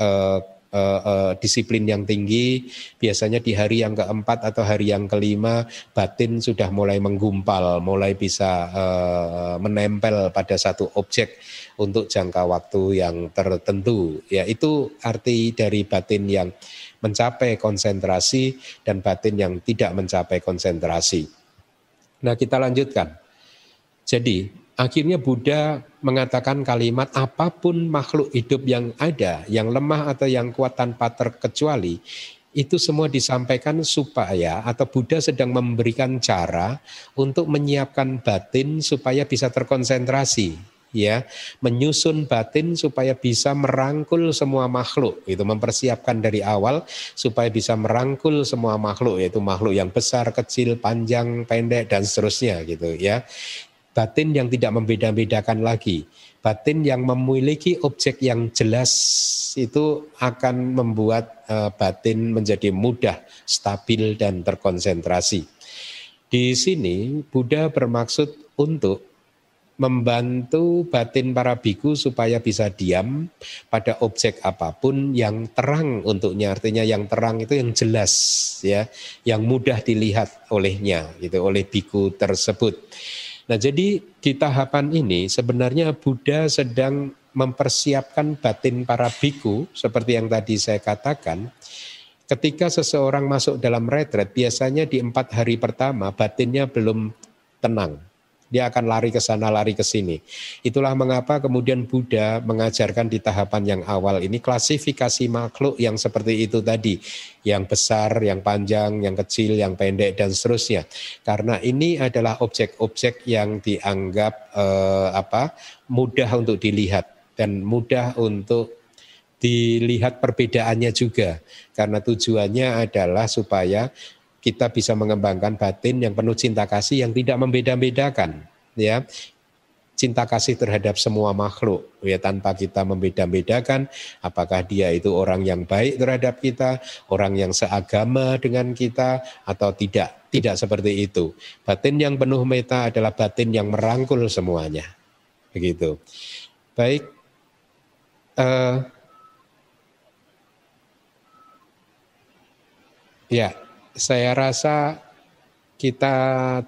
uh, uh, uh, disiplin yang tinggi, biasanya di hari yang keempat atau hari yang kelima batin sudah mulai menggumpal, mulai bisa uh, menempel pada satu objek untuk jangka waktu yang tertentu. Ya itu arti dari batin yang mencapai konsentrasi dan batin yang tidak mencapai konsentrasi. Nah kita lanjutkan. Jadi Akhirnya Buddha mengatakan kalimat apa pun makhluk hidup yang ada, yang lemah atau yang kuat tanpa terkecuali, itu semua disampaikan supaya atau Buddha sedang memberikan cara untuk menyiapkan batin supaya bisa terkonsentrasi ya menyusun batin supaya bisa merangkul semua makhluk itu mempersiapkan dari awal supaya bisa merangkul semua makhluk yaitu makhluk yang besar kecil panjang pendek dan seterusnya gitu ya batin yang tidak membeda-bedakan lagi. Batin yang memiliki objek yang jelas itu akan membuat uh, batin menjadi mudah, stabil dan terkonsentrasi. Di sini Buddha bermaksud untuk membantu batin para biku supaya bisa diam pada objek apa pun yang terang untuknya. Artinya yang terang itu yang jelas ya yang mudah dilihat olehnya gitu oleh biku tersebut. Nah, jadi di tahapan ini sebenarnya Buddha sedang mempersiapkan batin para biku seperti yang tadi saya katakan. Ketika seseorang masuk dalam retret, biasanya di empat hari pertama batinnya belum tenang dia akan lari ke sana, lari ke sini. Itulah mengapa kemudian Buddha mengajarkan di tahapan yang awal ini klasifikasi makhluk yang seperti itu tadi, yang besar, yang panjang, yang kecil, yang pendek dan seterusnya. Karena ini adalah objek-objek yang dianggap eh, apa? mudah untuk dilihat dan mudah untuk dilihat perbedaannya juga karena tujuannya adalah supaya kita bisa mengembangkan batin yang penuh cinta kasih yang tidak membeda-bedakan ya cinta kasih terhadap semua makhluk ya tanpa kita membeda-bedakan apakah dia itu orang yang baik terhadap kita, orang yang seagama dengan kita atau tidak. Tidak seperti itu. Batin yang penuh meta adalah batin yang merangkul semuanya. Begitu. Baik. Uh, ya, saya rasa kita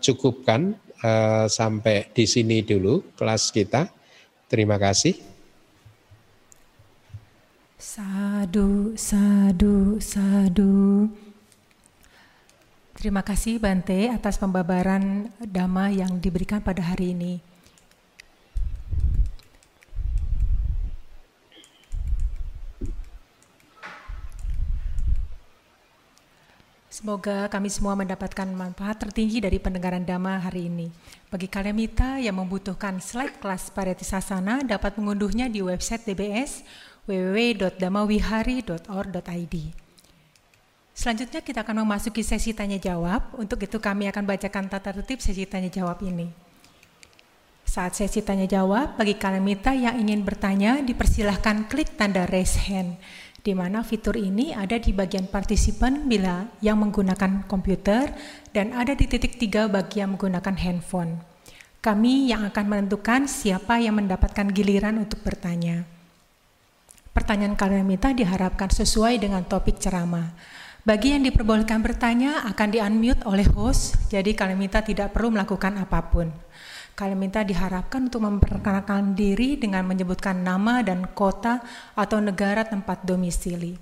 cukupkan uh, sampai di sini dulu kelas kita. Terima kasih. Sadu, sadu, sadu. Terima kasih Bante atas pembabaran dhamma yang diberikan pada hari ini. Semoga kami semua mendapatkan manfaat tertinggi dari pendengaran Dhamma hari ini. Bagi kalian mita yang membutuhkan slide kelas Sasana dapat mengunduhnya di website DBS www.damawihari.org.id. Selanjutnya kita akan memasuki sesi tanya jawab. Untuk itu kami akan bacakan tata tertib sesi tanya jawab ini. Saat sesi tanya jawab, bagi kalian mita yang ingin bertanya, dipersilahkan klik tanda raise hand di mana fitur ini ada di bagian partisipan bila yang menggunakan komputer dan ada di titik tiga bagi yang menggunakan handphone. Kami yang akan menentukan siapa yang mendapatkan giliran untuk bertanya. Pertanyaan kalian minta diharapkan sesuai dengan topik ceramah. Bagi yang diperbolehkan bertanya akan di-unmute oleh host, jadi kalian minta tidak perlu melakukan apa pun. Kalian minta diharapkan untuk memperkenalkan diri dengan menyebutkan nama dan kota atau negara tempat domisili.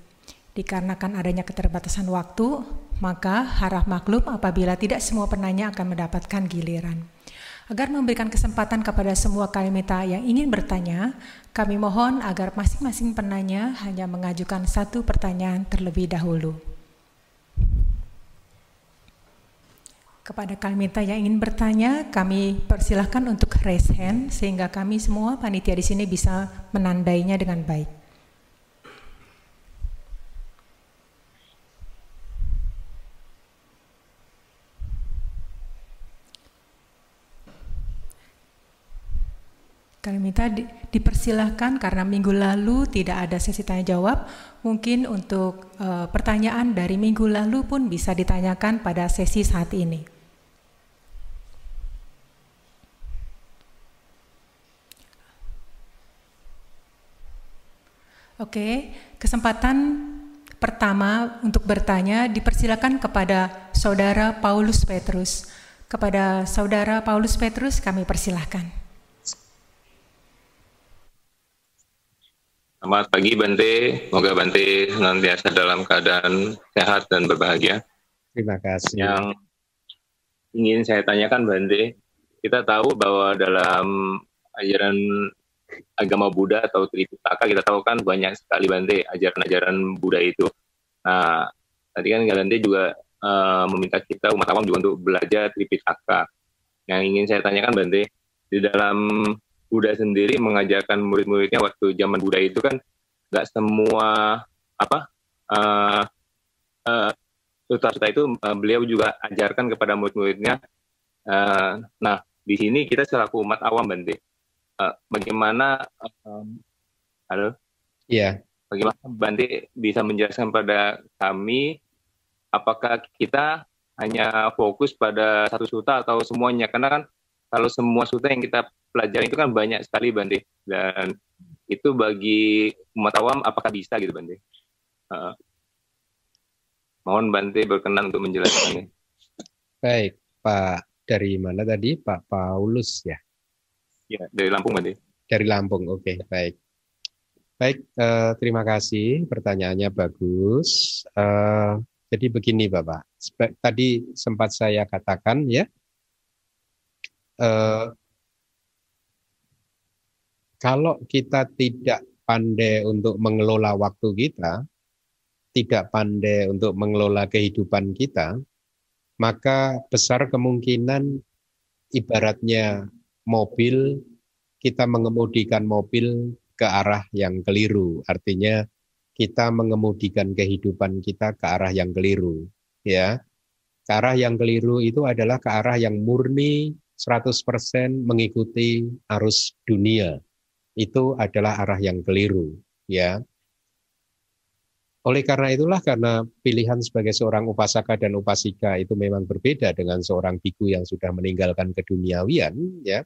Dikarenakan adanya keterbatasan waktu, maka harap maklum apabila tidak semua penanya akan mendapatkan giliran. Agar memberikan kesempatan kepada semua kalimita yang ingin bertanya, kami mohon agar masing-masing penanya hanya mengajukan satu pertanyaan terlebih dahulu. Kepada Kalmita yang ingin bertanya, kami persilahkan untuk raise hand sehingga kami semua panitia di sini bisa menandainya dengan baik. Kami minta di, dipersilahkan karena minggu lalu tidak ada sesi tanya jawab, mungkin untuk uh, pertanyaan dari minggu lalu pun bisa ditanyakan pada sesi saat ini. Oke, kesempatan pertama untuk bertanya dipersilakan kepada Saudara Paulus Petrus. Kepada Saudara Paulus Petrus kami persilahkan. Selamat pagi Bante, semoga Bante senantiasa dalam keadaan sehat dan berbahagia. Terima kasih. Yang ingin saya tanyakan Bante, kita tahu bahwa dalam ajaran agama Buddha atau Tripitaka kita tahu kan banyak sekali Bante ajaran-ajaran Buddha itu. Nah, tadi kan Galante juga uh, meminta kita umat awam juga untuk belajar Tripitaka. Yang ingin saya tanyakan Bante, di dalam Buddha sendiri mengajarkan murid-muridnya waktu zaman Buddha itu kan nggak semua apa uh, uh, sutra-sutra itu uh, beliau juga ajarkan kepada murid-muridnya. Uh, nah, di sini kita selaku umat awam Bante, uh, bagaimana um, halo Iya. Yeah. Bagaimana Bante bisa menjelaskan pada kami apakah kita hanya fokus pada satu suta atau semuanya? Karena kan kalau semua suta yang kita pelajari itu kan banyak sekali Bante dan itu bagi umat awam apakah bisa gitu Bante? Uh, mohon Bante berkenan untuk menjelaskannya. Baik, Pak dari mana tadi? Pak Paulus ya? Ya, dari Lampung Bante. Dari Lampung, oke, okay, baik. Baik, eh, terima kasih. Pertanyaannya bagus. Eh, jadi begini, Bapak. Tadi sempat saya katakan ya, eh, kalau kita tidak pandai untuk mengelola waktu kita, tidak pandai untuk mengelola kehidupan kita, maka besar kemungkinan ibaratnya mobil kita mengemudikan mobil ke arah yang keliru. Artinya kita mengemudikan kehidupan kita ke arah yang keliru, ya. Ke arah yang keliru itu adalah ke arah yang murni 100% mengikuti arus dunia. Itu adalah arah yang keliru, ya. Oleh karena itulah karena pilihan sebagai seorang upasaka dan upasika itu memang berbeda dengan seorang biku yang sudah meninggalkan keduniawian ya.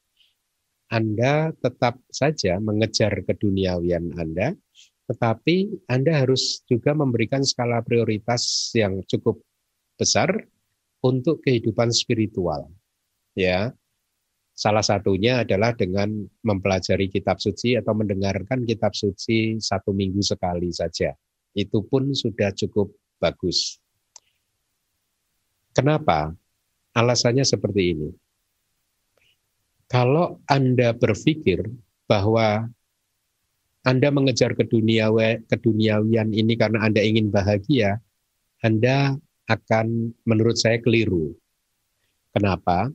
Anda tetap saja mengejar keduniawian Anda tetapi Anda harus juga memberikan skala prioritas yang cukup besar untuk kehidupan spiritual. Ya. Salah satunya adalah dengan mempelajari kitab suci atau mendengarkan kitab suci satu minggu sekali saja itu pun sudah cukup bagus. Kenapa? Alasannya seperti ini. Kalau Anda berpikir bahwa Anda mengejar keduniawian ini karena Anda ingin bahagia, Anda akan menurut saya keliru. Kenapa?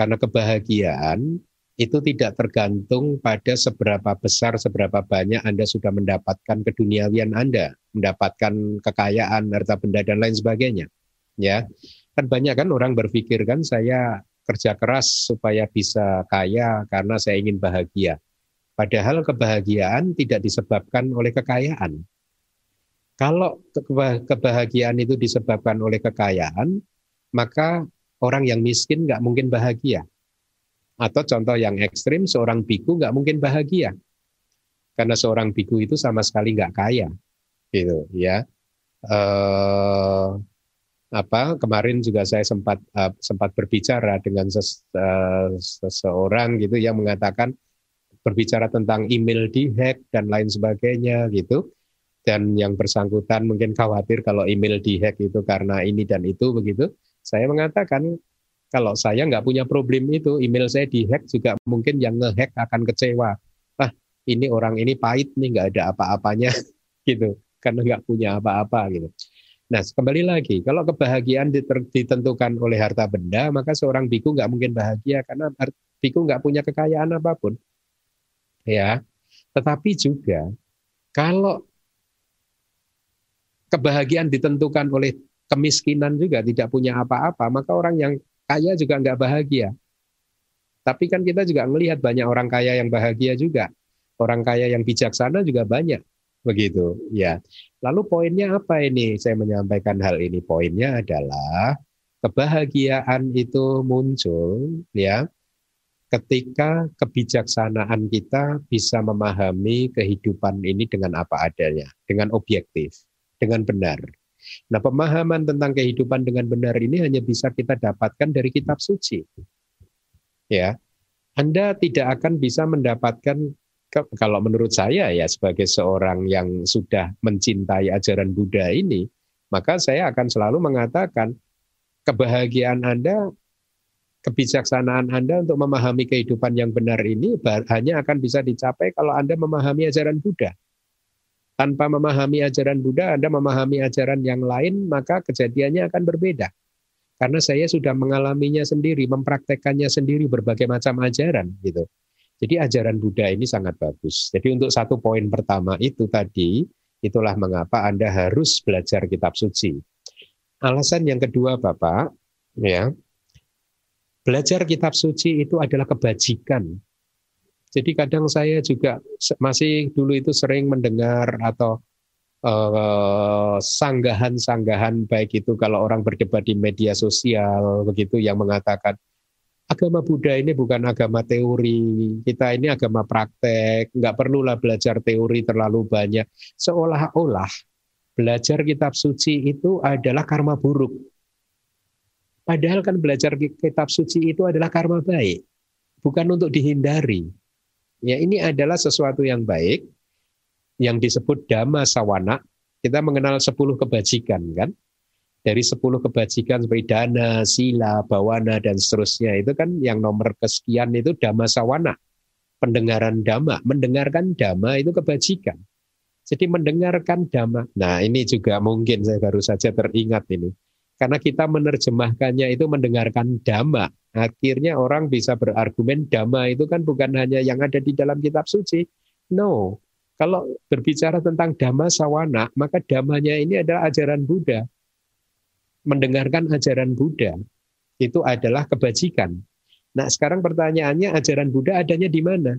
Karena kebahagiaan itu tidak tergantung pada seberapa besar, seberapa banyak Anda sudah mendapatkan keduniawian Anda, mendapatkan kekayaan, harta benda dan lain sebagainya. Ya, kan banyak kan orang berpikir kan saya kerja keras supaya bisa kaya karena saya ingin bahagia. Padahal kebahagiaan tidak disebabkan oleh kekayaan. Kalau kebahagiaan itu disebabkan oleh kekayaan, maka orang yang miskin nggak mungkin bahagia. Atau contoh yang ekstrim, seorang biku nggak mungkin bahagia. Karena seorang biku itu sama sekali nggak kaya. Gitu ya. Uh, apa kemarin juga saya sempat uh, sempat berbicara dengan ses, uh, seseorang gitu yang mengatakan berbicara tentang email dihack dan lain sebagainya gitu dan yang bersangkutan mungkin khawatir kalau email dihack itu karena ini dan itu begitu saya mengatakan kalau saya nggak punya problem itu, email saya dihack juga mungkin yang ngehack akan kecewa. Ah, ini orang ini pahit nih, nggak ada apa-apanya gitu, karena nggak punya apa-apa gitu. Nah, kembali lagi, kalau kebahagiaan ditentukan oleh harta benda, maka seorang biku nggak mungkin bahagia karena biku nggak punya kekayaan apa pun. Ya, tetapi juga kalau kebahagiaan ditentukan oleh kemiskinan juga tidak punya apa-apa, maka orang yang kaya juga nggak bahagia. Tapi kan kita juga melihat banyak orang kaya yang bahagia juga. Orang kaya yang bijaksana juga banyak. Begitu, ya. Lalu poinnya apa ini? Saya menyampaikan hal ini. Poinnya adalah kebahagiaan itu muncul ya ketika kebijaksanaan kita bisa memahami kehidupan ini dengan apa adanya, dengan objektif, dengan benar. Nah, pemahaman tentang kehidupan dengan benar ini hanya bisa kita dapatkan dari kitab suci. Ya. Anda tidak akan bisa mendapatkan kalau menurut saya ya sebagai seorang yang sudah mencintai ajaran Buddha ini, maka saya akan selalu mengatakan kebahagiaan Anda, kebijaksanaan Anda untuk memahami kehidupan yang benar ini hanya akan bisa dicapai kalau Anda memahami ajaran Buddha. Tanpa memahami ajaran Buddha, Anda memahami ajaran yang lain, maka kejadiannya akan berbeda. Karena saya sudah mengalaminya sendiri, mempraktekannya sendiri berbagai macam ajaran gitu. Jadi ajaran Buddha ini sangat bagus. Jadi untuk satu poin pertama itu tadi, itulah mengapa Anda harus belajar kitab suci. Alasan yang kedua Bapak, ya. Belajar kitab suci itu adalah kebajikan jadi kadang saya juga masih dulu itu sering mendengar atau eh, sanggahan-sanggahan uh, baik itu kalau orang berdebat di media sosial begitu yang mengatakan agama Buddha ini bukan agama teori, kita ini agama praktek, nggak perlulah belajar teori terlalu banyak. Seolah-olah belajar kitab suci itu adalah karma buruk. Padahal kan belajar kitab suci itu adalah karma baik, bukan untuk dihindari. Ya ini adalah sesuatu yang baik yang disebut dhamma sawana. Kita mengenal sepuluh kebajikan kan. Dari sepuluh kebajikan seperti dana, sila, bawana dan seterusnya itu kan yang nomor kesekian itu dhamma sawana. Pendengaran dhamma, mendengarkan dhamma itu kebajikan. Jadi mendengarkan dhamma. Nah, ini juga mungkin saya baru saja teringat ini. Karena kita menerjemahkannya itu mendengarkan dhamma. Akhirnya orang bisa berargumen dhamma itu kan bukan hanya yang ada di dalam kitab suci. No. Kalau berbicara tentang dhamma sawana, maka dhammanya ini adalah ajaran Buddha. mendengarkan ajaran Buddha itu adalah kebajikan. Nah, sekarang pertanyaannya ajaran Buddha adanya di mana?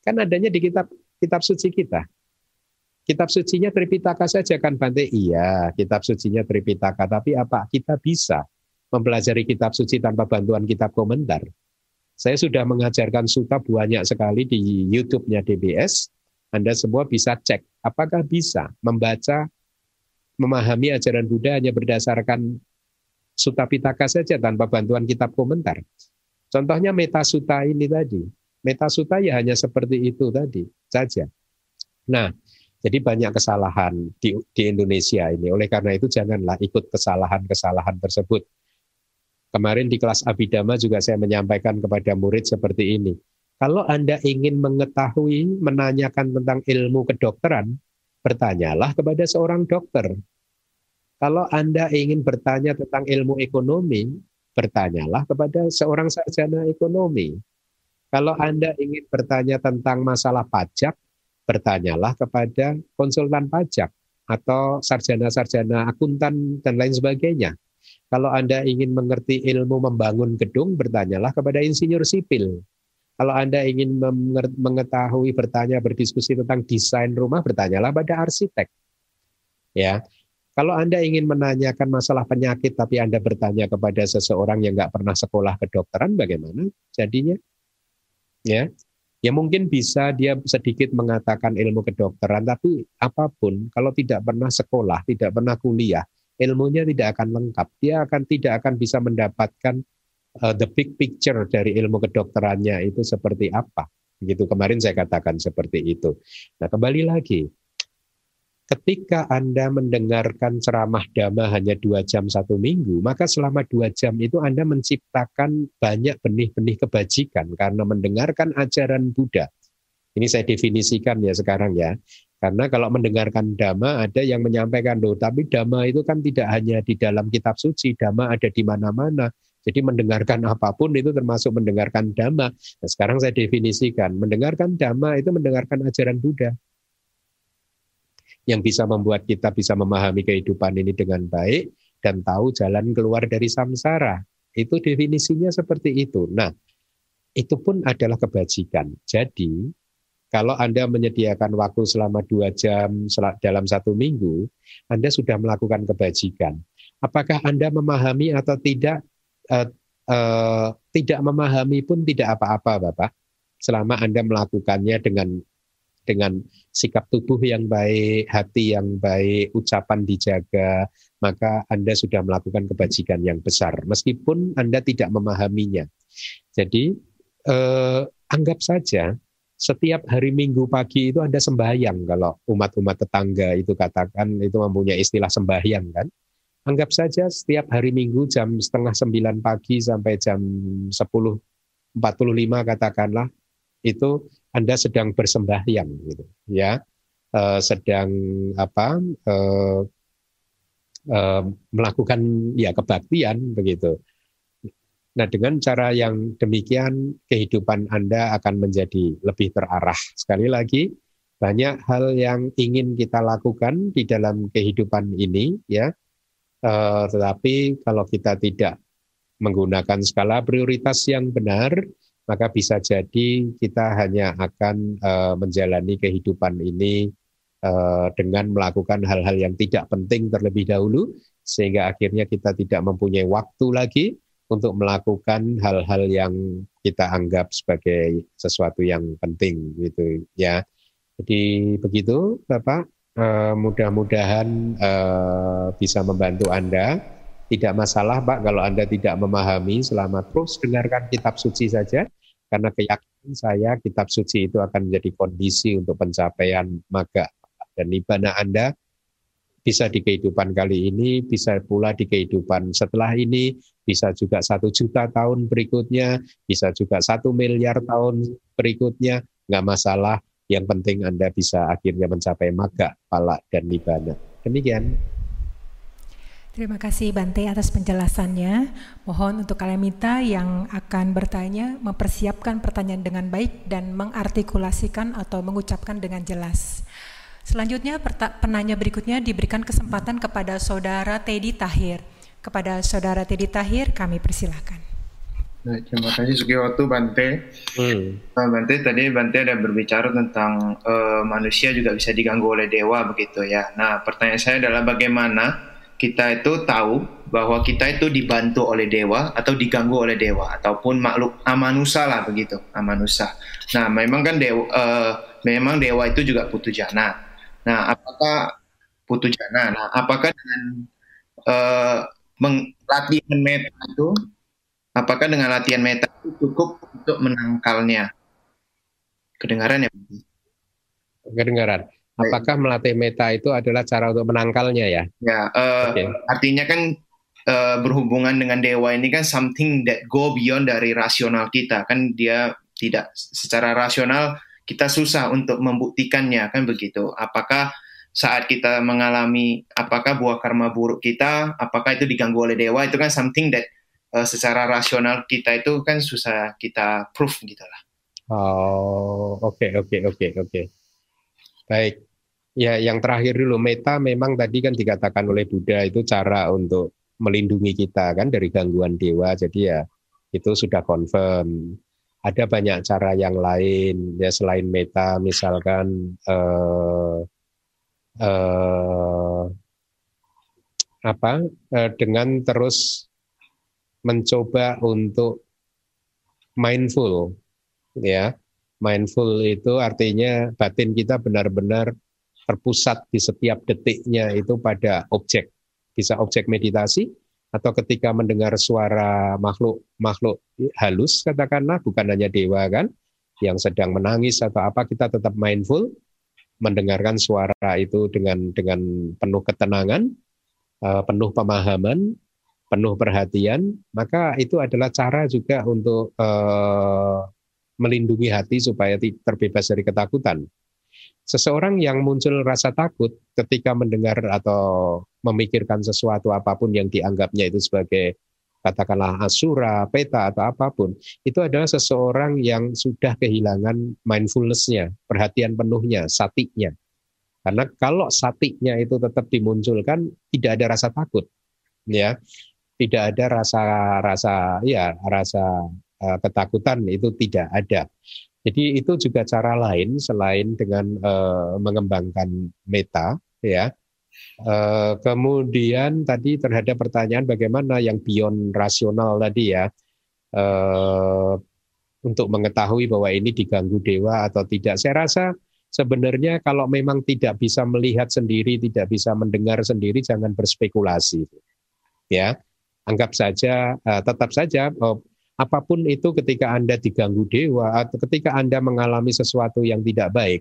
Kan adanya di kitab kitab suci kita. Kitab sucinya Tripitaka saja kan Bante? Iya, kitab sucinya Tripitaka. Tapi apa kita bisa mempelajari kitab suci tanpa bantuan kitab komentar? Saya sudah mengajarkan suta banyak sekali di YouTube-nya DBS. Anda semua bisa cek apakah bisa membaca, memahami ajaran Buddha hanya berdasarkan Suta Pitaka saja tanpa bantuan kitab komentar. Contohnya Metasuta ini tadi. Metasuta ya hanya seperti itu tadi saja. Nah, jadi banyak kesalahan di, di Indonesia ini. Oleh karena itu janganlah ikut kesalahan-kesalahan tersebut. Kemarin di kelas Abidama juga saya menyampaikan kepada murid seperti ini. Kalau Anda ingin mengetahui, menanyakan tentang ilmu kedokteran, bertanyalah kepada seorang dokter. Kalau Anda ingin bertanya tentang ilmu ekonomi, bertanyalah kepada seorang sarjana ekonomi. Kalau Anda ingin bertanya tentang masalah pajak, bertanyalah kepada konsultan pajak atau sarjana-sarjana akuntan dan lain sebagainya. Kalau Anda ingin mengerti ilmu membangun gedung, bertanyalah kepada insinyur sipil. Kalau Anda ingin mengetahui, bertanya, berdiskusi tentang desain rumah, bertanyalah pada arsitek. Ya, kalau Anda ingin menanyakan masalah penyakit, tapi Anda bertanya kepada seseorang yang nggak pernah sekolah kedokteran, bagaimana jadinya? Ya, Ya mungkin bisa dia sedikit mengatakan ilmu kedokteran, tapi apa pun kalau tidak pernah sekolah, tidak pernah kuliah, ilmunya tidak akan lengkap. Dia akan tidak akan bisa mendapatkan uh, the big picture dari ilmu kedokterannya itu seperti apa. Gitu kemarin saya katakan seperti itu. Nah kembali lagi, ketika Anda mendengarkan ceramah dhamma hanya dua jam satu minggu, maka selama dua jam itu Anda menciptakan banyak benih-benih kebajikan karena mendengarkan ajaran Buddha. Ini saya definisikan ya sekarang ya. Karena kalau mendengarkan dhamma ada yang menyampaikan loh, tapi dhamma itu kan tidak hanya di dalam kitab suci, dhamma ada di mana-mana. Jadi mendengarkan apa pun itu termasuk mendengarkan dhamma. Nah, sekarang saya definisikan, mendengarkan dhamma itu mendengarkan ajaran Buddha yang bisa membuat kita bisa memahami kehidupan ini dengan baik dan tahu jalan keluar dari samsara. Itu definisinya seperti itu. Nah, itu pun adalah kebajikan. Jadi, kalau Anda menyediakan waktu selama dua jam dalam satu minggu, Anda sudah melakukan kebajikan. Apakah Anda memahami atau tidak? Uh, uh, tidak memahami pun tidak apa-apa, Bapak. Selama Anda melakukannya dengan dengan sikap tubuh yang baik, hati yang baik, ucapan dijaga, maka Anda sudah melakukan kebajikan yang besar, meskipun Anda tidak memahaminya. Jadi, eh, anggap saja setiap hari Minggu pagi itu Anda sembahyang, kalau umat-umat tetangga itu katakan, itu mempunyai istilah sembahyang kan. Anggap saja setiap hari Minggu jam setengah sembilan pagi sampai jam sepuluh empat puluh lima katakanlah, itu anda sedang bersembahyang gitu ya. Uh, sedang apa uh, uh, melakukan ya kebaktian begitu. Nah dengan cara yang demikian kehidupan Anda akan menjadi lebih terarah. Sekali lagi banyak hal yang ingin kita lakukan di dalam kehidupan ini ya. Uh, tetapi kalau kita tidak menggunakan skala prioritas yang benar maka bisa jadi kita hanya akan uh, menjalani kehidupan ini uh, dengan melakukan hal-hal yang tidak penting terlebih dahulu sehingga akhirnya kita tidak mempunyai waktu lagi untuk melakukan hal-hal yang kita anggap sebagai sesuatu yang penting gitu ya. Jadi begitu Bapak, uh, mudah-mudahan uh, bisa membantu Anda tidak masalah Pak kalau Anda tidak memahami selama terus dengarkan kitab suci saja karena keyakinan saya kitab suci itu akan menjadi kondisi untuk pencapaian maga dan nibbana Anda bisa di kehidupan kali ini, bisa pula di kehidupan setelah ini, bisa juga satu juta tahun berikutnya, bisa juga satu miliar tahun berikutnya, nggak masalah. Yang penting Anda bisa akhirnya mencapai maga, pala, dan nibbana. Demikian. Terima kasih Bante atas penjelasannya. Mohon untuk kalian minta yang akan bertanya mempersiapkan pertanyaan dengan baik dan mengartikulasikan atau mengucapkan dengan jelas. Selanjutnya penanya berikutnya diberikan kesempatan kepada saudara Teddy Tahir. Kepada Saudara Teddy Tahir, kami persilahkan. Nah, terima kasih waktu Bante. Hmm. Bante tadi Bante ada berbicara tentang uh, manusia juga bisa diganggu oleh dewa begitu ya. Nah, pertanyaan saya adalah bagaimana kita itu tahu bahwa kita itu dibantu oleh dewa atau diganggu oleh dewa ataupun makhluk amanusa lah begitu amanusa. Nah, memang kan dewa uh, memang dewa itu juga putu jana. Nah, apakah putu jana? Nah, apakah dengan uh, latihan meta itu apakah dengan latihan meta itu cukup untuk menangkalnya? Kedengaran ya? Kedengaran. Apakah melatih meta itu adalah cara untuk menangkalnya ya? Ya, uh, okay. artinya kan uh, berhubungan dengan dewa ini kan something that go beyond dari rasional kita kan dia tidak secara rasional kita susah untuk membuktikannya kan begitu. Apakah saat kita mengalami apakah buah karma buruk kita, apakah itu diganggu oleh dewa itu kan something that uh, secara rasional kita itu kan susah kita proof gitu lah. Oh, oke okay, oke okay, oke okay, oke. Baik. Ya, yang terakhir dulu meta memang tadi kan dikatakan oleh Buddha itu cara untuk melindungi kita kan dari gangguan dewa. Jadi ya itu sudah confirm. Ada banyak cara yang lain ya selain meta misalkan eh, eh, apa eh, dengan terus mencoba untuk mindful ya Mindful itu artinya batin kita benar-benar terpusat di setiap detiknya itu pada objek. Bisa objek meditasi atau ketika mendengar suara makhluk makhluk halus katakanlah bukan hanya dewa kan yang sedang menangis atau apa kita tetap mindful mendengarkan suara itu dengan dengan penuh ketenangan, eh, penuh pemahaman, penuh perhatian, maka itu adalah cara juga untuk uh, melindungi hati supaya terbebas dari ketakutan. Seseorang yang muncul rasa takut ketika mendengar atau memikirkan sesuatu apa pun yang dianggapnya itu sebagai katakanlah asura, peta atau apa pun, itu adalah seseorang yang sudah kehilangan mindfulness-nya, perhatian penuhnya, satiknya. Karena kalau satiknya itu tetap dimunculkan, tidak ada rasa takut, ya, tidak ada rasa rasa ya rasa uh, ketakutan itu tidak ada. Jadi itu juga cara lain selain dengan uh, mengembangkan meta, ya. Uh, kemudian tadi terhadap pertanyaan bagaimana yang beyond rasional tadi ya, uh, untuk mengetahui bahwa ini diganggu dewa atau tidak. Saya rasa sebenarnya kalau memang tidak bisa melihat sendiri, tidak bisa mendengar sendiri, jangan berspekulasi, ya. Anggap saja, uh, tetap saja oh, apa pun itu ketika Anda diganggu dewa atau ketika Anda mengalami sesuatu yang tidak baik,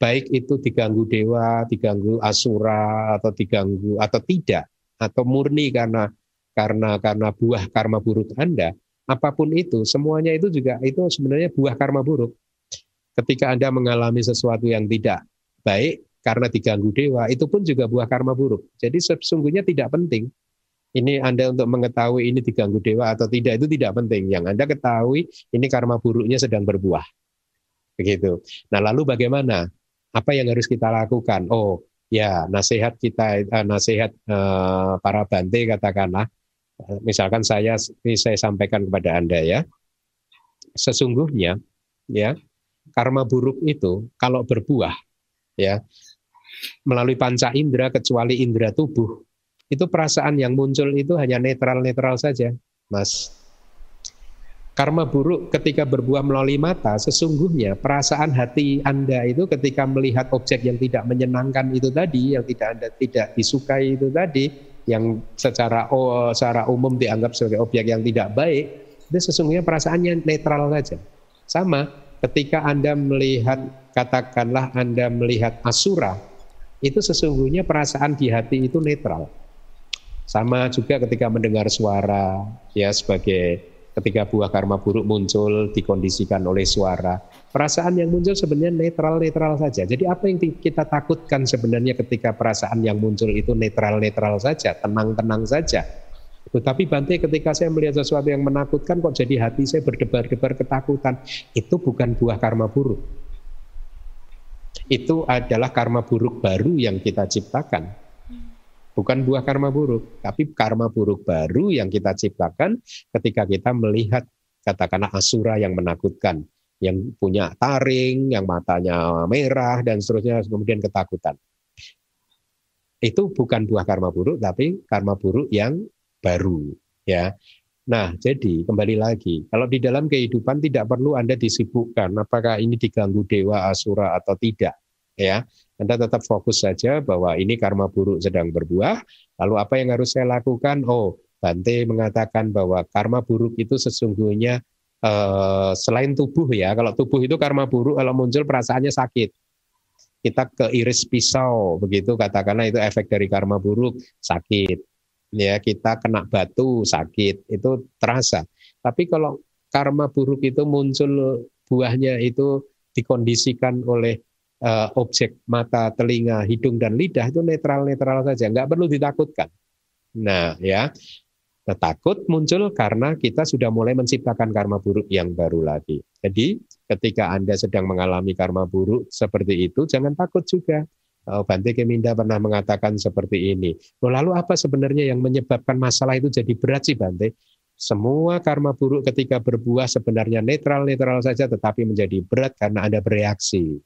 baik itu diganggu dewa, diganggu asura atau diganggu atau tidak atau murni karena karena karena buah karma buruk Anda, apa pun itu semuanya itu juga itu sebenarnya buah karma buruk. Ketika Anda mengalami sesuatu yang tidak baik karena diganggu dewa, itu pun juga buah karma buruk. Jadi sesungguhnya tidak penting ini Anda untuk mengetahui ini diganggu dewa atau tidak itu tidak penting. Yang Anda ketahui ini karma buruknya sedang berbuah. Begitu. Nah, lalu bagaimana? Apa yang harus kita lakukan? Oh, ya, nasihat kita uh, nasihat uh, para bante katakanlah misalkan saya ini saya sampaikan kepada Anda ya. Sesungguhnya ya, karma buruk itu kalau berbuah ya melalui panca indera kecuali indera tubuh itu perasaan yang muncul itu hanya netral-netral saja, Mas. Karma buruk ketika berbuah melalui mata, sesungguhnya perasaan hati Anda itu ketika melihat objek yang tidak menyenangkan itu tadi, yang tidak Anda tidak disukai itu tadi, yang secara oh, secara umum dianggap sebagai objek yang tidak baik, itu sesungguhnya perasaannya netral saja. Sama ketika Anda melihat katakanlah Anda melihat asura, itu sesungguhnya perasaan di hati itu netral sama juga ketika mendengar suara ya sebagai ketika buah karma buruk muncul dikondisikan oleh suara. Perasaan yang muncul sebenarnya netral-netral saja. Jadi apa yang kita takutkan sebenarnya ketika perasaan yang muncul itu netral-netral saja, tenang-tenang saja. Tetapi Bante ketika saya melihat sesuatu yang menakutkan kok jadi hati saya berdebar-debar ketakutan. Itu bukan buah karma buruk. Itu adalah karma buruk baru yang kita ciptakan bukan buah karma buruk, tapi karma buruk baru yang kita ciptakan ketika kita melihat katakanlah asura yang menakutkan, yang punya taring, yang matanya merah dan seterusnya kemudian ketakutan. Itu bukan buah karma buruk tapi karma buruk yang baru ya. Nah, jadi kembali lagi, kalau di dalam kehidupan tidak perlu Anda disibukkan apakah ini diganggu dewa asura atau tidak, ya. Anda tetap fokus saja bahwa ini karma buruk sedang berbuah. Lalu apa yang harus saya lakukan? Oh, Bante mengatakan bahwa karma buruk itu sesungguhnya eh, selain tubuh ya. Kalau tubuh itu karma buruk kalau muncul perasaannya sakit. Kita ke iris pisau begitu katakanlah itu efek dari karma buruk sakit. Ya, kita kena batu sakit itu terasa. Tapi kalau karma buruk itu muncul buahnya itu dikondisikan oleh uh, objek mata, telinga, hidung dan lidah itu netral-netral saja, nggak perlu ditakutkan. Nah, ya. Takut muncul karena kita sudah mulai menciptakan karma buruk yang baru lagi. Jadi, ketika Anda sedang mengalami karma buruk seperti itu, jangan takut juga. Oh, Bante Keminda pernah mengatakan seperti ini. Lalu apa sebenarnya yang menyebabkan masalah itu jadi berat sih Bante? Semua karma buruk ketika berbuah sebenarnya netral-netral saja tetapi menjadi berat karena Anda bereaksi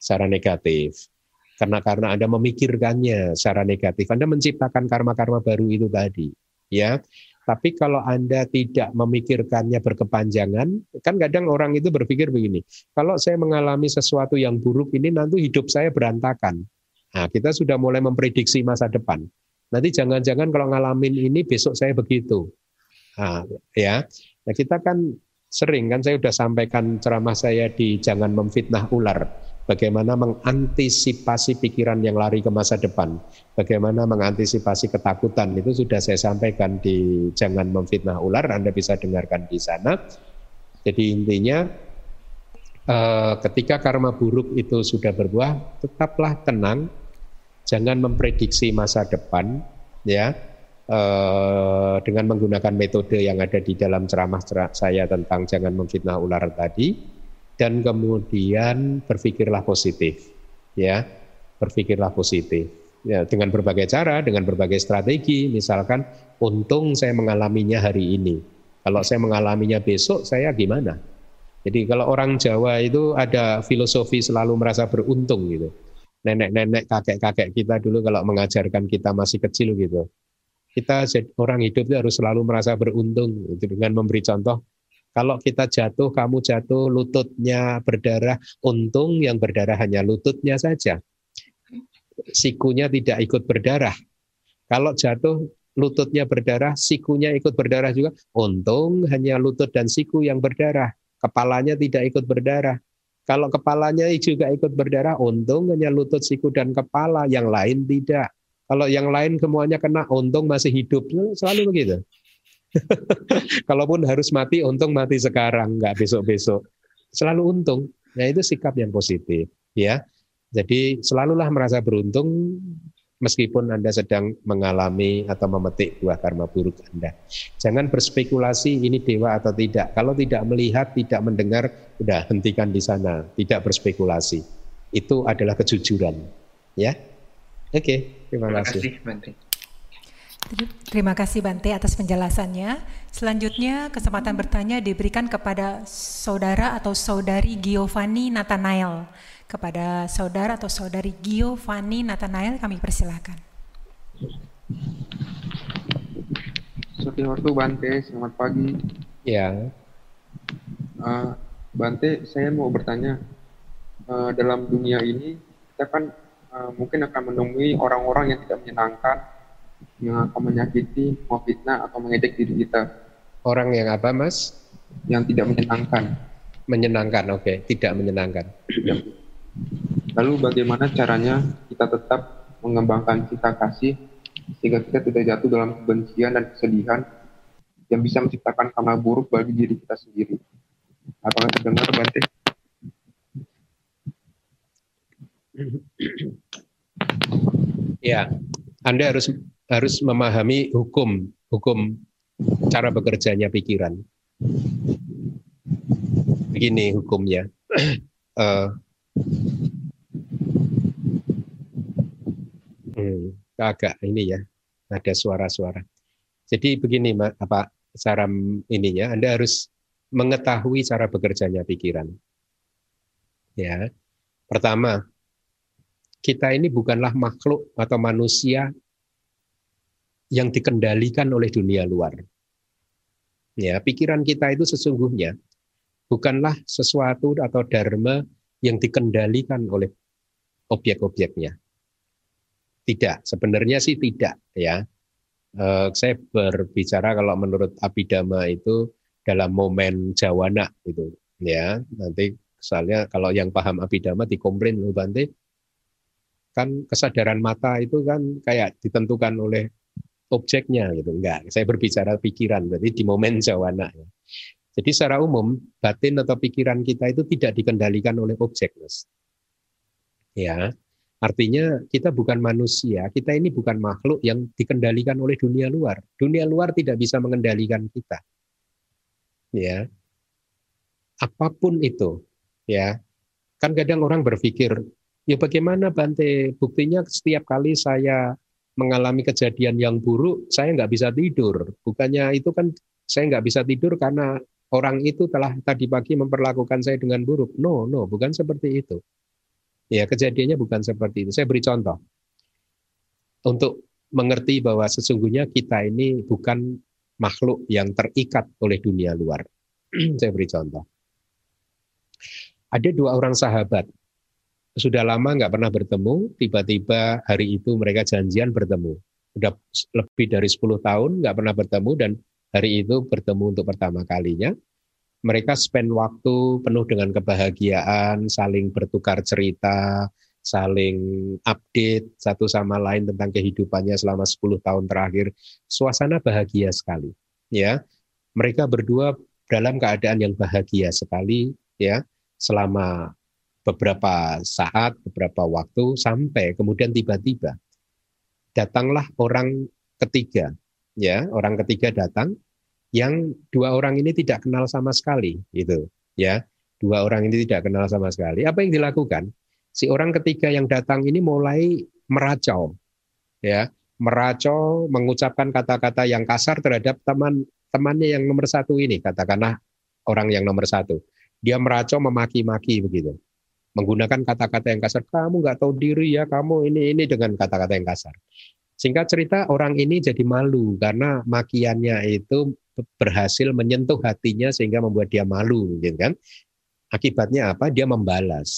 secara negatif. Karena karena Anda memikirkannya secara negatif, Anda menciptakan karma-karma baru itu tadi, ya. Tapi kalau Anda tidak memikirkannya berkepanjangan, kan kadang orang itu berpikir begini, kalau saya mengalami sesuatu yang buruk ini nanti hidup saya berantakan. Nah, kita sudah mulai memprediksi masa depan. Nanti jangan-jangan kalau ngalamin ini besok saya begitu. Nah, ya. Nah, kita kan sering kan saya sudah sampaikan ceramah saya di jangan memfitnah ular bagaimana mengantisipasi pikiran yang lari ke masa depan, bagaimana mengantisipasi ketakutan? Itu sudah saya sampaikan di jangan memfitnah ular, Anda bisa dengarkan di sana. Jadi intinya eh, ketika karma buruk itu sudah berbuah, tetaplah tenang, jangan memprediksi masa depan, ya. Eh, dengan menggunakan metode yang ada di dalam ceramah saya tentang jangan memfitnah ular tadi dan kemudian berpikirlah positif ya. Berpikirlah positif ya dengan berbagai cara dengan berbagai strategi. Misalkan untung saya mengalaminya hari ini. Kalau saya mengalaminya besok saya gimana? Jadi kalau orang Jawa itu ada filosofi selalu merasa beruntung gitu. Nenek-nenek kakek-kakek kita dulu kalau mengajarkan kita masih kecil gitu. Kita orang hidup itu harus selalu merasa beruntung gitu, dengan memberi contoh kalau kita jatuh, kamu jatuh, lututnya berdarah, untung yang berdarah hanya lututnya saja. Sikunya tidak ikut berdarah. Kalau jatuh, lututnya berdarah, sikunya ikut berdarah juga. Untung hanya lutut dan siku yang berdarah. Kepalanya tidak ikut berdarah. Kalau kepalanya juga ikut berdarah, untung hanya lutut, siku, dan kepala. Yang lain tidak. Kalau yang lain semuanya kena, untung masih hidup. Selalu begitu. Kalaupun harus mati, untung mati sekarang, nggak besok-besok. Selalu untung. Nah itu sikap yang positif, ya. Jadi selalulah merasa beruntung meskipun Anda sedang mengalami atau memetik buah karma buruk Anda. Jangan berspekulasi ini dewa atau tidak. Kalau tidak melihat, tidak mendengar, udah hentikan di sana. Tidak berspekulasi. Itu adalah kejujuran. Ya, Oke, terima, terima kasih. kasih Terima kasih Bante atas penjelasannya. Selanjutnya kesempatan bertanya diberikan kepada saudara atau saudari Giovanni Nathanael. Kepada saudara atau saudari Giovanni Nathanael kami persilahkan. Selamat waktu Bante, selamat pagi. Ya. Uh, Bante, saya mau bertanya, uh, dalam dunia ini kita kan uh, mungkin akan menemui orang-orang yang tidak menyenangkan yang akan menyakiti, memfitnah atau mengejek diri kita. Orang yang apa, Mas? Yang tidak menyenangkan. Menyenangkan, oke, okay. tidak menyenangkan. Lalu bagaimana caranya kita tetap mengembangkan cinta kasih sehingga kita tidak jatuh dalam kebencian dan kesedihan yang bisa menciptakan karma buruk bagi diri kita sendiri. Apakah terdengar, Bante? Ya, Anda harus harus memahami hukum hukum cara bekerjanya pikiran. Begini hukumnya. uh, hmm, agak ini ya, ada suara-suara. Jadi begini apa cara ininya, Anda harus mengetahui cara bekerjanya pikiran. Ya. Pertama, kita ini bukanlah makhluk atau manusia yang dikendalikan oleh dunia luar. Ya, pikiran kita itu sesungguhnya bukanlah sesuatu atau dharma yang dikendalikan oleh objek-objeknya. Tidak, sebenarnya sih tidak ya. Eh, saya berbicara kalau menurut Abhidhamma itu dalam momen jawana itu ya. Nanti misalnya kalau yang paham Abhidhamma dikomplain Bante kan kesadaran mata itu kan kayak ditentukan oleh objeknya gitu enggak saya berbicara pikiran berarti di momen jawana ya. Jadi secara umum batin atau pikiran kita itu tidak dikendalikan oleh objek. Ya. Artinya kita bukan manusia, kita ini bukan makhluk yang dikendalikan oleh dunia luar. Dunia luar tidak bisa mengendalikan kita. Ya. Apa pun itu, ya. Kan kadang orang berpikir, ya bagaimana Bante, buktinya setiap kali saya mengalami kejadian yang buruk, saya nggak bisa tidur. Bukannya itu kan saya nggak bisa tidur karena orang itu telah tadi pagi memperlakukan saya dengan buruk. No, no, bukan seperti itu. Ya, kejadiannya bukan seperti itu. Saya beri contoh. Untuk mengerti bahwa sesungguhnya kita ini bukan makhluk yang terikat oleh dunia luar. Saya beri contoh. Ada dua orang sahabat. Sudah lama nggak pernah bertemu, tiba-tiba hari itu mereka janjian bertemu. Sudah lebih dari 10 tahun nggak pernah bertemu dan hari itu bertemu untuk pertama kalinya. Mereka spend waktu penuh dengan kebahagiaan, saling bertukar cerita, saling update satu sama lain tentang kehidupannya selama 10 tahun terakhir. Suasana bahagia sekali, ya. Mereka berdua dalam keadaan yang bahagia sekali, ya, selama beberapa saat, beberapa waktu sampai kemudian tiba-tiba datanglah orang ketiga, ya, orang ketiga datang yang dua orang ini tidak kenal sama sekali gitu ya. Dua orang ini tidak kenal sama sekali. Apa yang dilakukan? Si orang ketiga yang datang ini mulai meracau ya. Meracau mengucapkan kata-kata yang kasar terhadap teman temannya yang nomor satu ini katakanlah orang yang nomor satu. Dia meracau memaki-maki begitu menggunakan kata-kata yang kasar kamu nggak tahu diri ya kamu ini ini dengan kata-kata yang kasar singkat cerita orang ini jadi malu karena makiannya itu berhasil menyentuh hatinya sehingga membuat dia malu, gitu kan? Akibatnya apa? Dia membalas.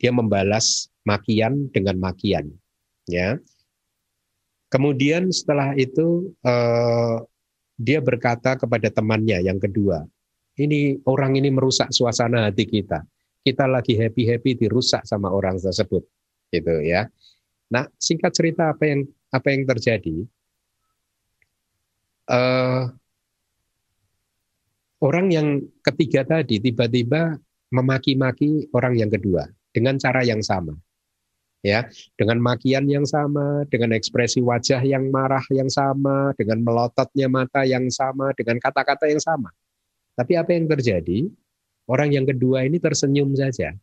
Dia membalas makian dengan makian, ya. Kemudian setelah itu eh, dia berkata kepada temannya yang kedua, ini orang ini merusak suasana hati kita. Kita lagi happy happy dirusak sama orang tersebut, gitu ya. Nah, singkat cerita apa yang apa yang terjadi? Uh, orang yang ketiga tadi tiba-tiba memaki-maki orang yang kedua dengan cara yang sama. Ya, dengan makian yang sama, dengan ekspresi wajah yang marah yang sama, dengan melototnya mata yang sama, dengan kata-kata yang sama. Tapi apa yang terjadi? Orang yang kedua ini tersenyum saja.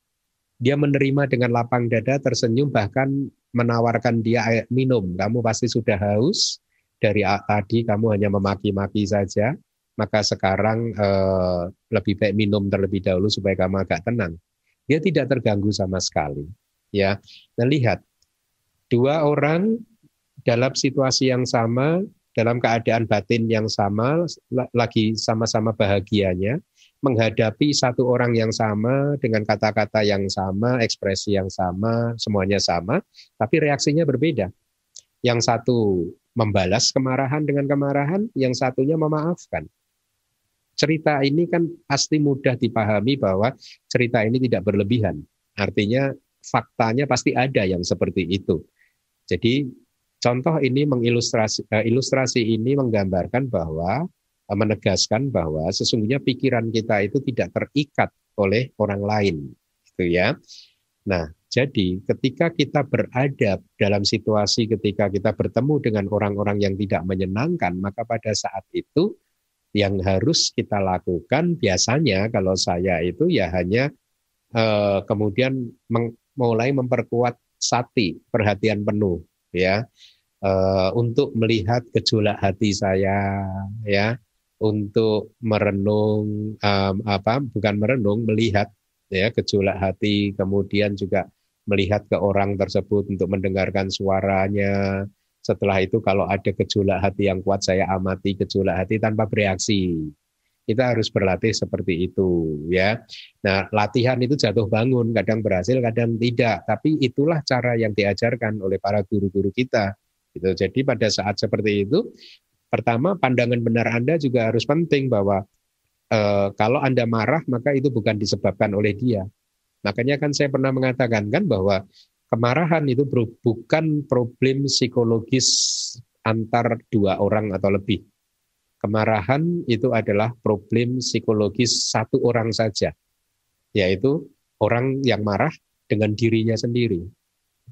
Dia menerima dengan lapang dada, tersenyum, bahkan menawarkan dia air minum. Kamu pasti sudah haus, dari tadi kamu hanya memaki-maki saja, maka sekarang eh, lebih baik minum terlebih dahulu supaya kamu agak tenang. Dia tidak terganggu sama sekali. Ya, dan lihat dua orang dalam situasi yang sama, dalam keadaan batin yang sama, lagi sama-sama bahagianya, menghadapi satu orang yang sama dengan kata-kata yang sama, ekspresi yang sama, semuanya sama, tapi reaksinya berbeda. Yang satu membalas kemarahan dengan kemarahan, yang satunya memaafkan cerita ini kan pasti mudah dipahami bahwa cerita ini tidak berlebihan. Artinya faktanya pasti ada yang seperti itu. Jadi contoh ini mengilustrasi uh, ilustrasi ini menggambarkan bahwa menegaskan bahwa sesungguhnya pikiran kita itu tidak terikat oleh orang lain, gitu ya. Nah, jadi ketika kita berada dalam situasi ketika kita bertemu dengan orang-orang yang tidak menyenangkan, maka pada saat itu yang harus kita lakukan biasanya kalau saya itu ya hanya eh, kemudian mulai memperkuat sati perhatian penuh ya uh, untuk melihat gejolak hati saya ya untuk merenung um, apa bukan merenung melihat ya gejolak hati kemudian juga melihat ke orang tersebut untuk mendengarkan suaranya setelah itu kalau ada gejolak hati yang kuat saya amati gejolak hati tanpa bereaksi kita harus berlatih seperti itu ya. Nah, latihan itu jatuh bangun, kadang berhasil, kadang tidak. Tapi itulah cara yang diajarkan oleh para guru-guru kita. Gitu. Jadi pada saat seperti itu, pertama pandangan benar Anda juga harus penting bahwa e, kalau Anda marah maka itu bukan disebabkan oleh dia. Makanya kan saya pernah mengatakan kan bahwa kemarahan itu bukan problem psikologis antar dua orang atau lebih Kemarahan itu adalah problem psikologis satu orang saja, yaitu orang yang marah dengan dirinya sendiri.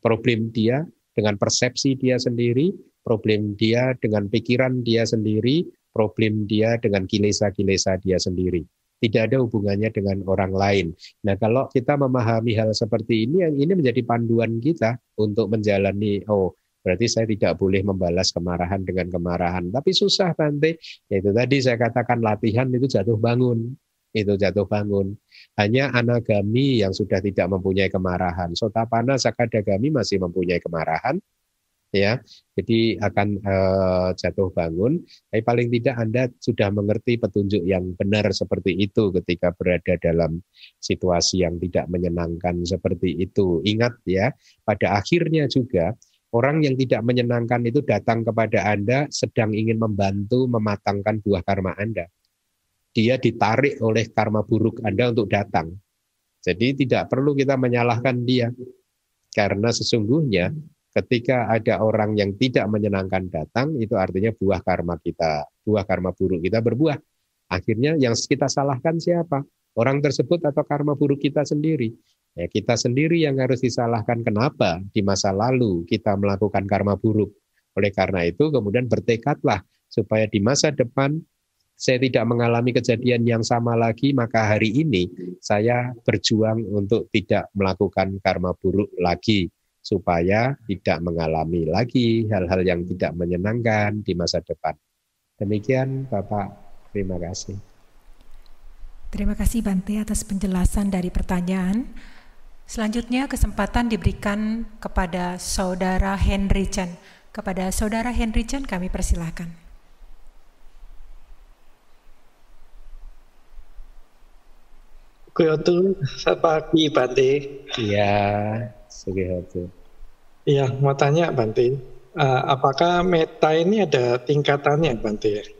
Problem dia dengan persepsi dia sendiri, problem dia dengan pikiran dia sendiri, problem dia dengan kilesa-kilesa dia sendiri. Tidak ada hubungannya dengan orang lain. Nah, kalau kita memahami hal seperti ini, yang ini menjadi panduan kita untuk menjalani, oh, Berarti saya tidak boleh membalas kemarahan dengan kemarahan. Tapi susah Bante. Yaitu tadi saya katakan latihan itu jatuh bangun. Itu jatuh bangun. Hanya anagami yang sudah tidak mempunyai kemarahan. Sotapana sakadagami masih mempunyai kemarahan. Ya, jadi akan uh, jatuh bangun. Tapi paling tidak Anda sudah mengerti petunjuk yang benar seperti itu ketika berada dalam situasi yang tidak menyenangkan seperti itu. Ingat ya, pada akhirnya juga Orang yang tidak menyenangkan itu datang kepada Anda sedang ingin membantu mematangkan buah karma Anda. Dia ditarik oleh karma buruk Anda untuk datang. Jadi tidak perlu kita menyalahkan dia. Karena sesungguhnya ketika ada orang yang tidak menyenangkan datang, itu artinya buah karma kita, buah karma buruk kita berbuah. Akhirnya yang kita salahkan siapa? Orang tersebut atau karma buruk kita sendiri. Ya, kita sendiri yang harus disalahkan kenapa di masa lalu kita melakukan karma buruk. Oleh karena itu kemudian bertekadlah supaya di masa depan saya tidak mengalami kejadian yang sama lagi, maka hari ini saya berjuang untuk tidak melakukan karma buruk lagi supaya tidak mengalami lagi hal-hal yang tidak menyenangkan di masa depan. Demikian Bapak, terima kasih. Terima kasih Bante atas penjelasan dari pertanyaan. Selanjutnya kesempatan diberikan kepada Saudara Henry Chan. Kepada Saudara Henry Chan kami persilahkan. Kuyotu, pagi Bante. Iya, Sugihotu. Iya, mau tanya Bante, uh, apakah meta ini ada tingkatannya Bante?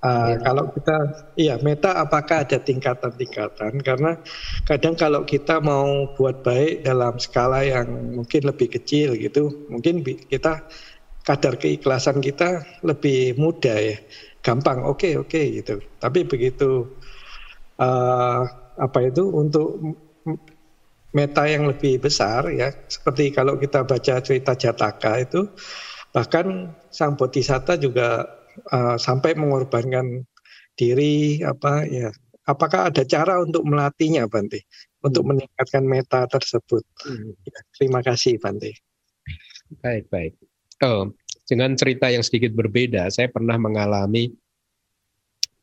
Uh, ya. Kalau kita, iya meta apakah ada tingkatan-tingkatan? Karena kadang kalau kita mau buat baik dalam skala yang mungkin lebih kecil gitu, mungkin kita kadar keikhlasan kita lebih mudah ya, gampang, oke okay, oke okay, gitu. Tapi begitu uh, apa itu untuk meta yang lebih besar ya, seperti kalau kita baca cerita Jataka itu, bahkan sang bodhisatta juga uh, sampai mengorbankan diri apa ya. Apakah ada cara untuk melatihnya Bante untuk hmm. meningkatkan meta tersebut? Hmm. ya, terima kasih Bante baik baik. Oh, dengan cerita yang sedikit berbeda saya pernah mengalami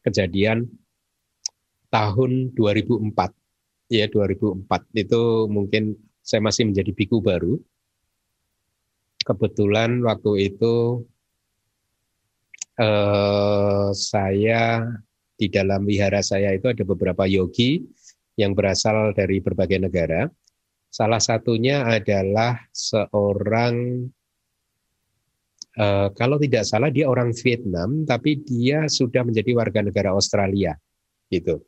kejadian tahun 2004 ya 2004 itu mungkin saya masih menjadi biku baru kebetulan waktu itu eh, saya di dalam wihara saya itu ada beberapa yogi yang berasal dari berbagai negara. Salah satunya adalah seorang Uh, kalau tidak salah dia orang Vietnam, tapi dia sudah menjadi warga negara Australia, gitu.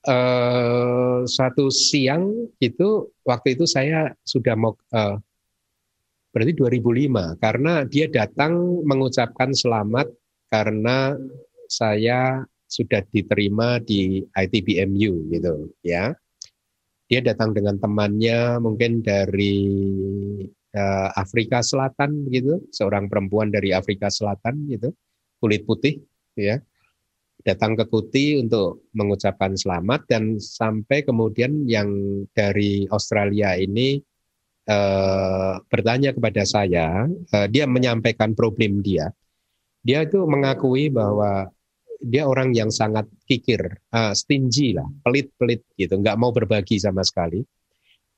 Uh, suatu siang itu waktu itu saya sudah mau uh, berarti 2005 karena dia datang mengucapkan selamat karena saya sudah diterima di ITBMU gitu ya. Dia datang dengan temannya mungkin dari uh, Afrika Selatan gitu, seorang perempuan dari Afrika Selatan gitu, kulit putih ya. Datang ke Kuti untuk mengucapkan selamat dan sampai kemudian yang dari Australia ini uh, bertanya kepada saya, uh, dia menyampaikan problem dia. Dia itu mengakui bahwa dia orang yang sangat kikir, uh, stingy lah, pelit-pelit gitu, nggak mau berbagi sama sekali.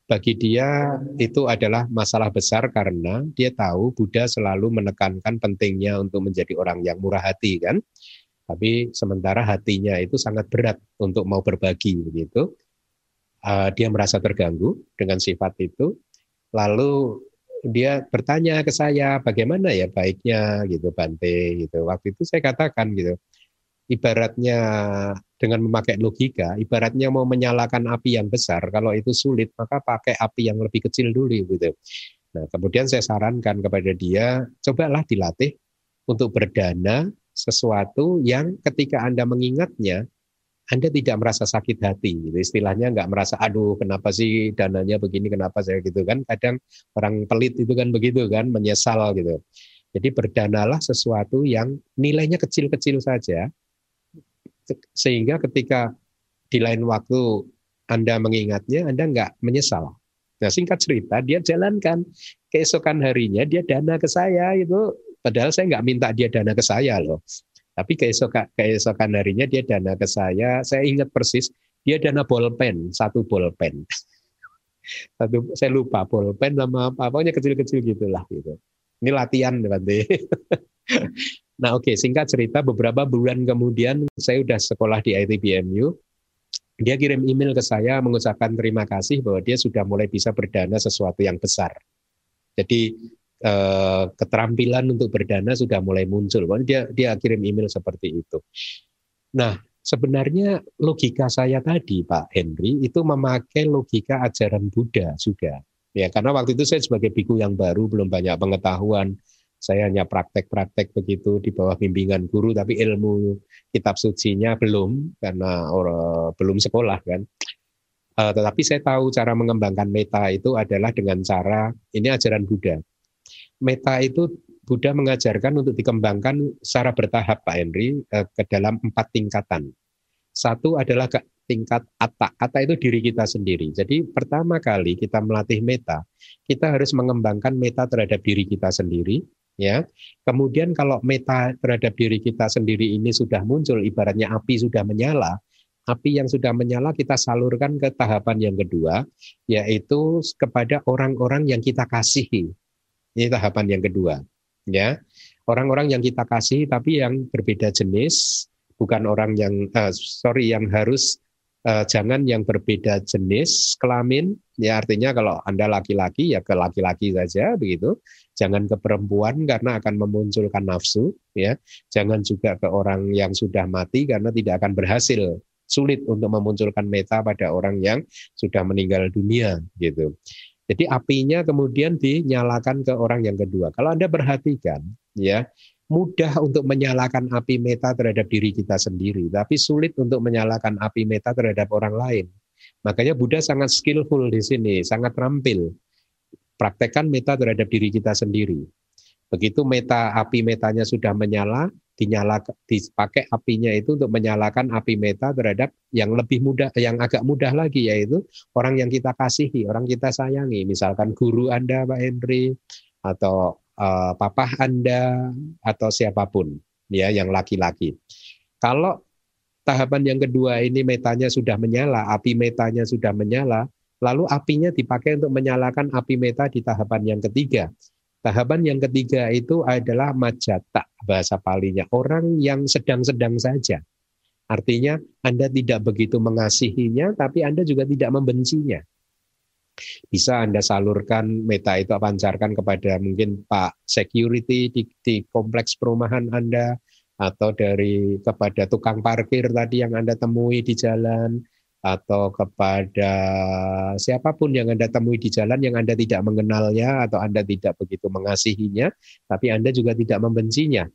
Bagi dia itu adalah masalah besar karena dia tahu Buddha selalu menekankan pentingnya untuk menjadi orang yang murah hati kan. Tapi sementara hatinya itu sangat berat untuk mau berbagi begitu. Uh, dia merasa terganggu dengan sifat itu Lalu dia bertanya ke saya bagaimana ya baiknya gitu Bante gitu. Waktu itu saya katakan gitu. Ibaratnya dengan memakai logika, ibaratnya mau menyalakan api yang besar, kalau itu sulit maka pakai api yang lebih kecil dulu gitu. Nah, kemudian saya sarankan kepada dia, cobalah dilatih untuk berdana sesuatu yang ketika Anda mengingatnya, anda tidak merasa sakit hati, gitu. istilahnya nggak merasa, aduh kenapa sih dananya begini, kenapa saya gitu kan. Kadang orang pelit itu kan begitu kan, menyesal gitu. Jadi berdanalah sesuatu yang nilainya kecil-kecil saja, sehingga ketika di lain waktu Anda mengingatnya, Anda nggak menyesal. Nah singkat cerita, dia jalankan keesokan harinya dia dana ke saya itu, padahal saya nggak minta dia dana ke saya loh. Tapi keesokan, keesokan harinya dia dana ke saya, saya ingat persis, dia dana bolpen, satu bolpen. satu, saya lupa bolpen sama apa, pokoknya kecil-kecil gitulah gitu. Ini latihan berarti. nah oke, okay, singkat cerita beberapa bulan kemudian saya sudah sekolah di ITBMU. Dia kirim email ke saya mengucapkan terima kasih bahwa dia sudah mulai bisa berdana sesuatu yang besar. Jadi Eh, keterampilan untuk berdana sudah mulai muncul. Dia dia kirim email seperti itu. Nah, sebenarnya logika saya tadi Pak Henry itu memakai logika ajaran Buddha juga. Ya, karena waktu itu saya sebagai biku yang baru belum banyak pengetahuan. Saya hanya praktek-praktek begitu di bawah bimbingan guru tapi ilmu kitab sucinya belum karena or, belum sekolah kan. Uh, tetapi saya tahu cara mengembangkan meta itu adalah dengan cara ini ajaran Buddha meta itu Buddha mengajarkan untuk dikembangkan secara bertahap Pak Henry eh, ke dalam empat tingkatan. Satu adalah ke tingkat atta. Atta itu diri kita sendiri. Jadi pertama kali kita melatih meta, kita harus mengembangkan meta terhadap diri kita sendiri. Ya, kemudian kalau meta terhadap diri kita sendiri ini sudah muncul, ibaratnya api sudah menyala, api yang sudah menyala kita salurkan ke tahapan yang kedua, yaitu kepada orang-orang yang kita kasihi. Ini tahapan yang kedua. Ya, orang-orang yang kita kasih tapi yang berbeda jenis, bukan orang yang uh, sorry yang harus uh, jangan yang berbeda jenis kelamin. Ya artinya kalau anda laki-laki ya ke laki-laki saja begitu. Jangan ke perempuan karena akan memunculkan nafsu. Ya, jangan juga ke orang yang sudah mati karena tidak akan berhasil sulit untuk memunculkan meta pada orang yang sudah meninggal dunia gitu. Jadi apinya kemudian dinyalakan ke orang yang kedua. Kalau Anda perhatikan, ya mudah untuk menyalakan api meta terhadap diri kita sendiri, tapi sulit untuk menyalakan api meta terhadap orang lain. Makanya Buddha sangat skillful di sini, sangat terampil. Praktekkan meta terhadap diri kita sendiri. Begitu meta api metanya sudah menyala, dinyala dipakai apinya itu untuk menyalakan api meta terhadap yang lebih mudah yang agak mudah lagi yaitu orang yang kita kasihi, orang kita sayangi, misalkan guru Anda Pak Henry atau uh, papa Anda atau siapa pun ya yang laki-laki. Kalau tahapan yang kedua ini metanya sudah menyala, api metanya sudah menyala, lalu apinya dipakai untuk menyalakan api meta di tahapan yang ketiga Tahapan yang ketiga itu adalah majata bahasa palinya, orang yang sedang-sedang saja. Artinya Anda tidak begitu mengasihinya, tapi Anda juga tidak membencinya. Bisa Anda salurkan meta itu pancarkan kepada mungkin Pak Security di, di kompleks perumahan Anda, atau dari kepada tukang parkir tadi yang Anda temui di jalan, atau kepada siapa pun yang Anda temui di jalan yang Anda tidak mengenalnya atau Anda tidak begitu mengasihinya, tapi Anda juga tidak membencinya.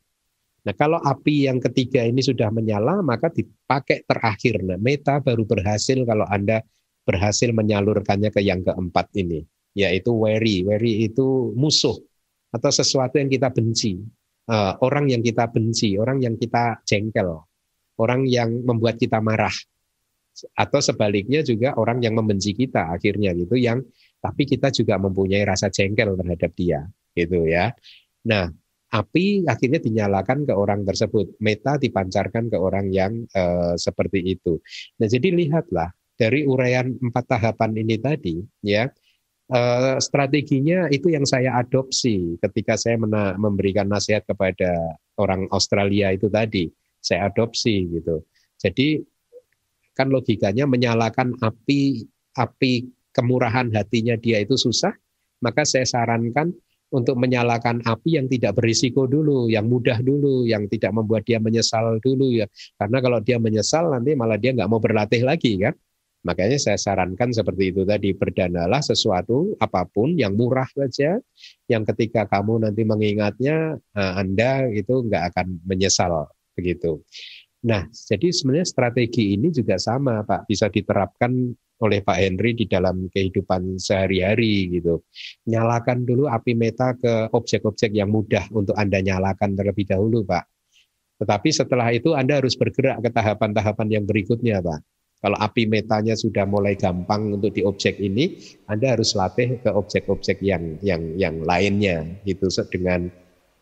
Nah, kalau api yang ketiga ini sudah menyala, maka dipakai terakhir. Nah, meta baru berhasil kalau Anda berhasil menyalurkannya ke yang keempat ini, yaitu worry. Worry itu musuh atau sesuatu yang kita benci. Uh, orang yang kita benci, orang yang kita jengkel, orang yang membuat kita marah atau sebaliknya juga orang yang membenci kita akhirnya gitu yang tapi kita juga mempunyai rasa jengkel terhadap dia, gitu ya. Nah, api akhirnya dinyalakan ke orang tersebut, meta dipancarkan ke orang yang uh, seperti itu. Nah, jadi lihatlah dari uraian empat tahapan ini tadi, ya. Uh, strateginya itu yang saya adopsi ketika saya mena- memberikan nasihat kepada orang Australia itu tadi saya adopsi gitu. Jadi kan logikanya menyalakan api api kemurahan hatinya dia itu susah, maka saya sarankan untuk menyalakan api yang tidak berisiko dulu, yang mudah dulu, yang tidak membuat dia menyesal dulu ya. Karena kalau dia menyesal nanti malah dia nggak mau berlatih lagi kan. Makanya saya sarankan seperti itu tadi, berdanalah sesuatu apa pun yang murah saja, yang ketika kamu nanti mengingatnya, eh, Anda itu nggak akan menyesal begitu. Nah, jadi sebenarnya strategi ini juga sama, Pak, bisa diterapkan oleh Pak Henry di dalam kehidupan sehari-hari gitu. Nyalakan dulu api meta ke objek-objek yang mudah untuk Anda nyalakan terlebih dahulu, Pak. Tetapi setelah itu Anda harus bergerak ke tahapan-tahapan yang berikutnya, Pak. Kalau api metanya sudah mulai gampang untuk di objek ini, Anda harus latih ke objek-objek yang yang yang lainnya gitu dengan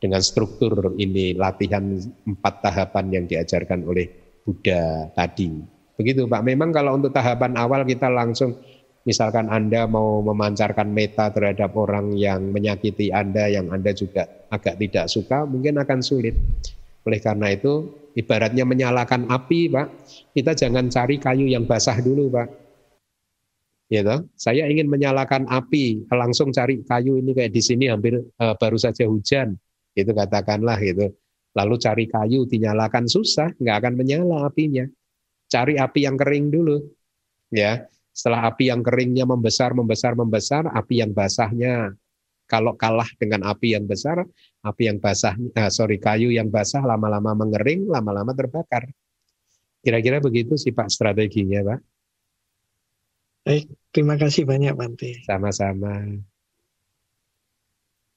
dengan struktur ini latihan empat tahapan yang diajarkan oleh Buddha tadi. Begitu Pak. Memang kalau untuk tahapan awal kita langsung misalkan Anda mau memancarkan meta terhadap orang yang menyakiti Anda yang Anda juga agak tidak suka, mungkin akan sulit. Oleh karena itu, ibaratnya menyalakan api, Pak, kita jangan cari kayu yang basah dulu, Pak. Ya toh? Saya ingin menyalakan api, langsung cari kayu ini kayak di sini hampir uh, baru saja hujan, itu katakanlah gitu. Lalu cari kayu dinyalakan susah, nggak akan menyala apinya. Cari api yang kering dulu, ya. Setelah api yang keringnya membesar, membesar, membesar, api yang basahnya kalau kalah dengan api yang besar, api yang basah, eh, sorry kayu yang basah lama-lama mengering, lama-lama terbakar. Kira-kira begitu sih Pak strateginya Pak. Baik, terima kasih banyak Bante. Sama-sama.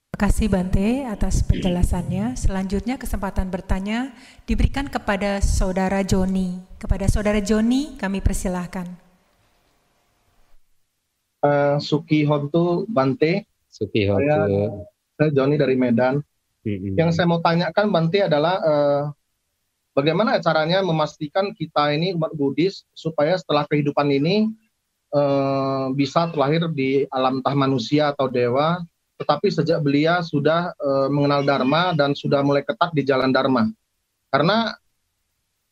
Terima kasih Bante atas penjelasannya. Selanjutnya kesempatan bertanya diberikan kepada Saudara Joni. Kepada Saudara Joni kami persilahkan. Uh, Suki Hontu Bante, Suki Saya, saya Joni dari Medan. Mm-hmm. Yang saya mau tanyakan Bante adalah uh, bagaimana caranya memastikan kita ini umat Buddhis supaya setelah kehidupan ini uh, bisa terlahir di alam tah manusia atau dewa, tetapi sejak belia sudah uh, mengenal Dharma dan sudah mulai ketat di jalan Dharma. Karena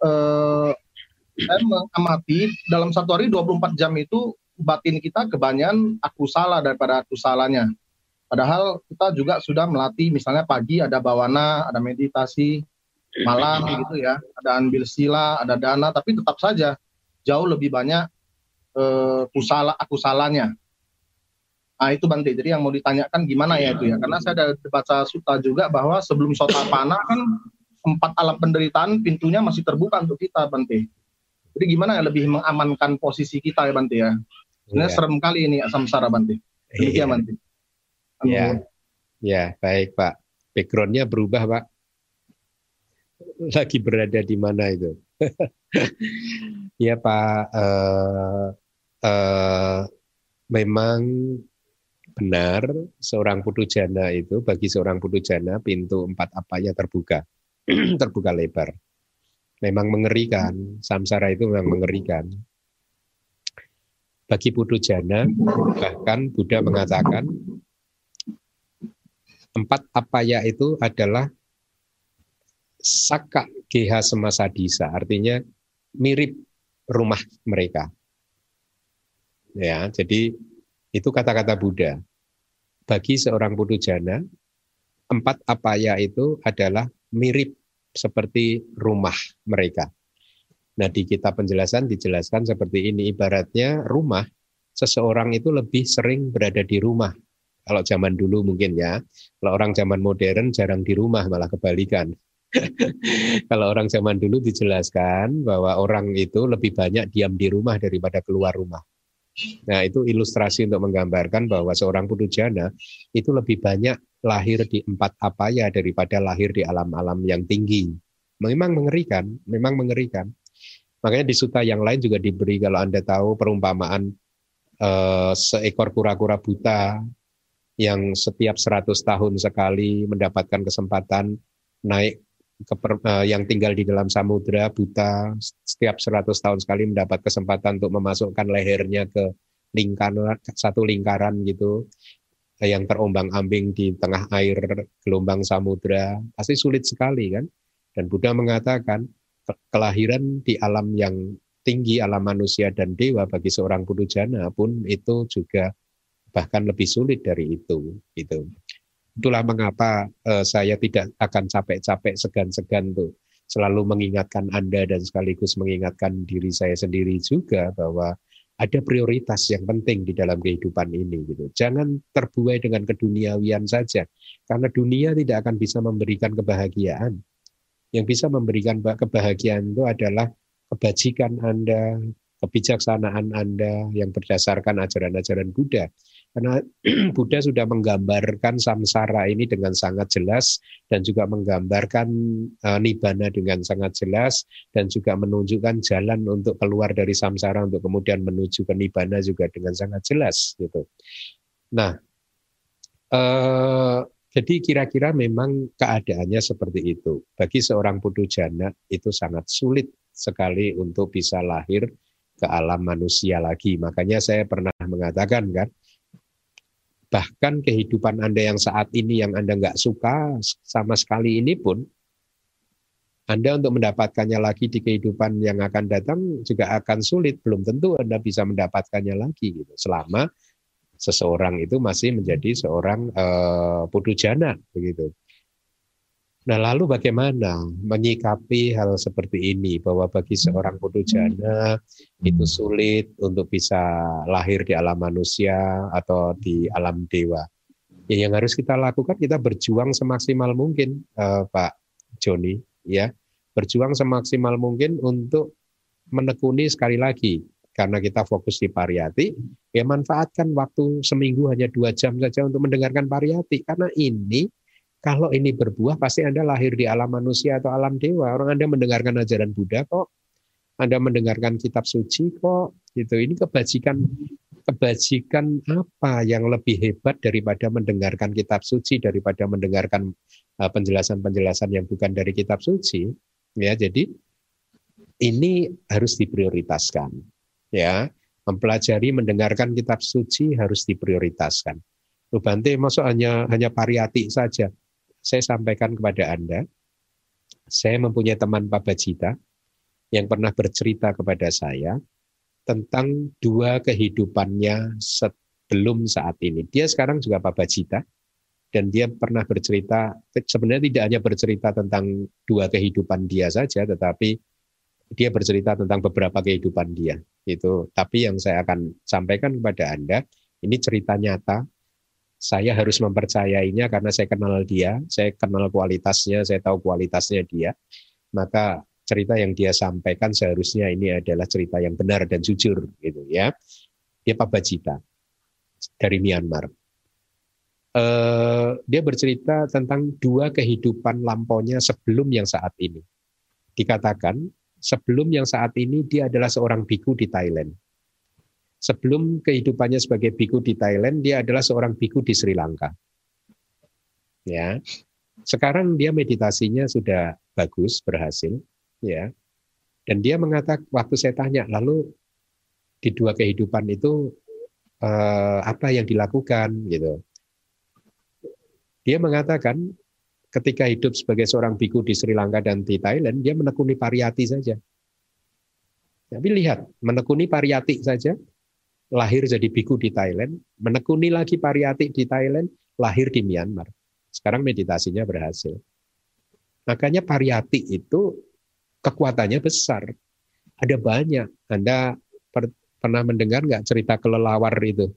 uh, saya mengamati dalam satu hari 24 jam itu batin kita kebanyakan aku salah daripada aku salahnya. Padahal kita juga sudah melatih misalnya pagi ada bawana, ada meditasi, malam gitu ya, ada ambil sila, ada dana, tapi tetap saja jauh lebih banyak eh, kusala, aku salahnya. Nah itu Bante, jadi yang mau ditanyakan gimana ya itu ya, karena saya ada baca suta juga bahwa sebelum sotapana kan empat alam penderitaan pintunya masih terbuka untuk kita Bante. Jadi gimana ya lebih mengamankan posisi kita ya Bante ya. Sebenarnya yeah. serem kali ini samsara Bante. Demikian yeah. Bante. Ya, ya baik Pak. Backgroundnya berubah Pak. Lagi berada di mana itu? ya Pak. Uh, uh, memang benar seorang putu jana itu bagi seorang putu jana pintu empat apanya terbuka, terbuka lebar. Memang mengerikan. Samsara itu memang mengerikan bagi putu jana bahkan Buddha mengatakan Empat apaya itu adalah saka geha semasa disa, artinya mirip rumah mereka. Ya, jadi itu kata-kata Buddha. Bagi seorang putu jana, empat apaya itu adalah mirip seperti rumah mereka. Nah, di kitab penjelasan dijelaskan seperti ini, ibaratnya rumah, seseorang itu lebih sering berada di rumah kalau zaman dulu mungkin ya, kalau orang zaman modern jarang di rumah malah kebalikan. Kalau orang zaman dulu dijelaskan bahwa orang itu lebih banyak diam di rumah daripada keluar rumah. Nah, itu ilustrasi untuk menggambarkan bahwa seorang jana itu lebih banyak lahir di empat apa ya daripada lahir di alam-alam yang tinggi. Memang mengerikan, memang mengerikan. Makanya di suta yang lain juga diberi kalau Anda tahu perumpamaan eh, seekor kura-kura buta yang setiap 100 tahun sekali mendapatkan kesempatan naik ke uh, yang tinggal di dalam samudra buta setiap 100 tahun sekali mendapat kesempatan untuk memasukkan lehernya ke lingkaran satu lingkaran gitu yang terombang-ambing di tengah air gelombang samudra pasti sulit sekali kan? Dan Buddha mengatakan kelahiran di alam yang tinggi alam manusia dan dewa bagi seorang pudujana pun itu juga bahkan lebih sulit dari itu gitu Itulah mengapa uh, saya tidak akan capek-capek segan-segan tuh selalu mengingatkan Anda dan sekaligus mengingatkan diri saya sendiri juga bahwa ada prioritas yang penting di dalam kehidupan ini gitu. Jangan terbuai dengan keduniawian saja karena dunia tidak akan bisa memberikan kebahagiaan. Yang bisa memberikan kebahagiaan itu adalah kebajikan Anda, kebijaksanaan Anda yang berdasarkan ajaran-ajaran Buddha. Karena Buddha sudah menggambarkan samsara ini dengan sangat jelas dan juga menggambarkan uh, nibbana dengan sangat jelas dan juga menunjukkan jalan untuk keluar dari samsara untuk kemudian menuju ke nibbana juga dengan sangat jelas gitu. Nah, uh, jadi kira-kira memang keadaannya seperti itu. Bagi seorang pudujana itu sangat sulit sekali untuk bisa lahir ke alam manusia lagi. Makanya saya pernah mengatakan kan, bahkan kehidupan Anda yang saat ini yang Anda nggak suka sama sekali ini pun, Anda untuk mendapatkannya lagi di kehidupan yang akan datang juga akan sulit. Belum tentu Anda bisa mendapatkannya lagi gitu. Selama seseorang itu masih menjadi seorang uh, pudujana begitu. Nah, lalu bagaimana menyikapi hal seperti ini? Bahwa bagi seorang putujana itu sulit untuk bisa lahir di alam manusia atau di alam dewa. Ya, yang harus kita lakukan kita berjuang semaksimal mungkin, uh, Pak Joni, ya, berjuang semaksimal mungkin untuk menekuni sekali lagi. Karena kita fokus di pariyati, ya manfaatkan waktu seminggu hanya dua jam saja untuk mendengarkan pariyati. Karena ini kalau ini berbuah, pasti Anda lahir di alam manusia atau alam dewa. Orang Anda mendengarkan ajaran Buddha kok. Anda mendengarkan kitab suci kok. Gitu. Ini kebajikan kebajikan apa yang lebih hebat daripada mendengarkan kitab suci, daripada mendengarkan uh, penjelasan-penjelasan yang bukan dari kitab suci. Ya, jadi ini harus diprioritaskan. Ya, mempelajari mendengarkan kitab suci harus diprioritaskan. Lu Bante masuk hanya hanya pariyati saja saya sampaikan kepada Anda, saya mempunyai teman Pak Bajita yang pernah bercerita kepada saya tentang dua kehidupannya sebelum saat ini. Dia sekarang juga Pak Bajita dan dia pernah bercerita sebenarnya tidak hanya bercerita tentang dua kehidupan dia saja tetapi dia bercerita tentang beberapa kehidupan dia itu tapi yang saya akan sampaikan kepada Anda ini cerita nyata saya harus mempercayainya karena saya kenal dia, saya kenal kualitasnya, saya tahu kualitasnya dia. Maka cerita yang dia sampaikan seharusnya ini adalah cerita yang benar dan jujur gitu ya. Dia Pak Bajita dari Myanmar. Uh, dia bercerita tentang dua kehidupan lampaunya sebelum yang saat ini. Dikatakan sebelum yang saat ini dia adalah seorang biku di Thailand sebelum kehidupannya sebagai biku di Thailand, dia adalah seorang biku di Sri Lanka. Ya. Sekarang dia meditasinya sudah bagus, berhasil, ya. Dan dia mengatakan waktu saya tanya, lalu di dua kehidupan itu eh, apa yang dilakukan gitu. Dia mengatakan ketika hidup sebagai seorang biku di Sri Lanka dan di Thailand, dia menekuni pariyati saja. Tapi lihat, menekuni pariyati saja, lahir jadi biku di Thailand, menekuni lagi pariyati di Thailand, lahir di Myanmar. Sekarang meditasinya berhasil. Makanya pariyati itu kekuatannya besar. Ada banyak. Anda per, pernah mendengar nggak cerita kelelawar itu?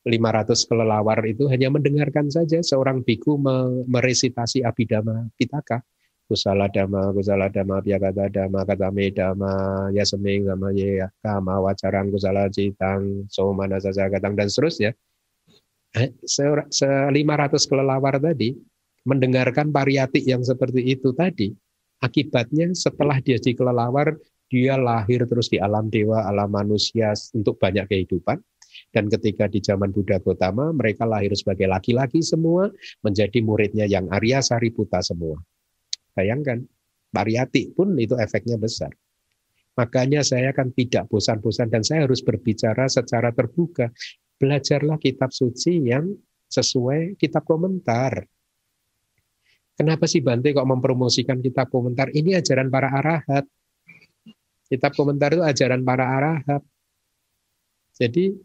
500 kelelawar itu hanya mendengarkan saja seorang biku meresitasi Abhidhamma Pitaka kusala dhamma kusala dhamma pyakata dhamma katame dhamma yaseming dhamma ye kama wacarang kusala citang somana sajagatang dan seterusnya. Eh, se 500 kelelawar tadi mendengarkan pariyati yang seperti itu tadi. Akibatnya setelah dia di kelelawar dia lahir terus di alam dewa alam manusia untuk banyak kehidupan. Dan ketika di zaman Buddha Gotama, mereka lahir sebagai laki-laki semua, menjadi muridnya yang Arya Sariputa semua. Bayangkan, Pariyati pun itu efeknya besar. Makanya saya akan tidak bosan-bosan dan saya harus berbicara secara terbuka. Belajarlah kitab suci yang sesuai kitab komentar. Kenapa sih Bante kok mempromosikan kitab komentar? Ini ajaran para arahat. Kitab komentar itu ajaran para arahat. Jadi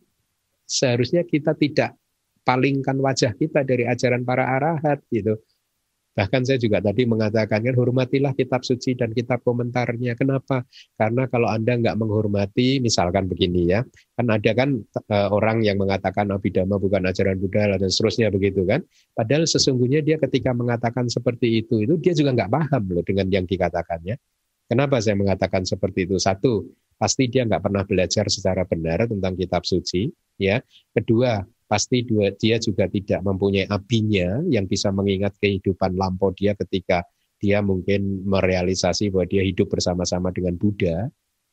seharusnya kita tidak palingkan wajah kita dari ajaran para arahat gitu. Bahkan saya juga tadi mengatakan kan hormatilah kitab suci dan kitab komentarnya. Kenapa? Karena kalau Anda nggak menghormati, misalkan begini ya, kan ada kan uh, orang yang mengatakan Abhidhamma bukan ajaran Buddha dan seterusnya begitu kan. Padahal sesungguhnya dia ketika mengatakan seperti itu, itu dia juga nggak paham loh dengan yang dikatakannya. Kenapa saya mengatakan seperti itu? Satu, pasti dia nggak pernah belajar secara benar tentang kitab suci. Ya, kedua, pasti dia juga tidak mempunyai abinya yang bisa mengingat kehidupan lampau dia ketika dia mungkin merealisasi bahwa dia hidup bersama-sama dengan Buddha.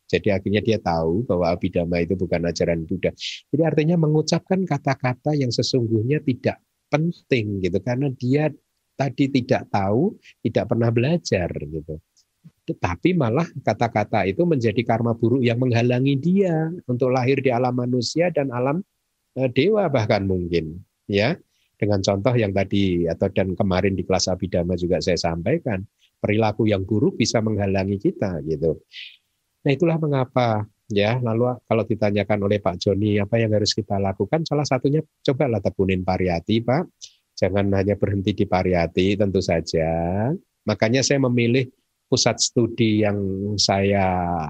Jadi akhirnya dia tahu bahwa Abhidhamma itu bukan ajaran Buddha. Jadi artinya mengucapkan kata-kata yang sesungguhnya tidak penting gitu karena dia tadi tidak tahu, tidak pernah belajar gitu. Tetapi malah kata-kata itu menjadi karma buruk yang menghalangi dia untuk lahir di alam manusia dan alam dewa bahkan mungkin ya. Dengan contoh yang tadi atau dan kemarin di kelas abidama juga saya sampaikan perilaku yang buruk bisa menghalangi kita gitu. Nah itulah mengapa ya. Lalu kalau ditanyakan oleh Pak Joni apa yang harus kita lakukan? Salah satunya cobalah tekunin pariyati Pak. Jangan hanya berhenti di pariyati tentu saja. Makanya saya memilih pusat studi yang saya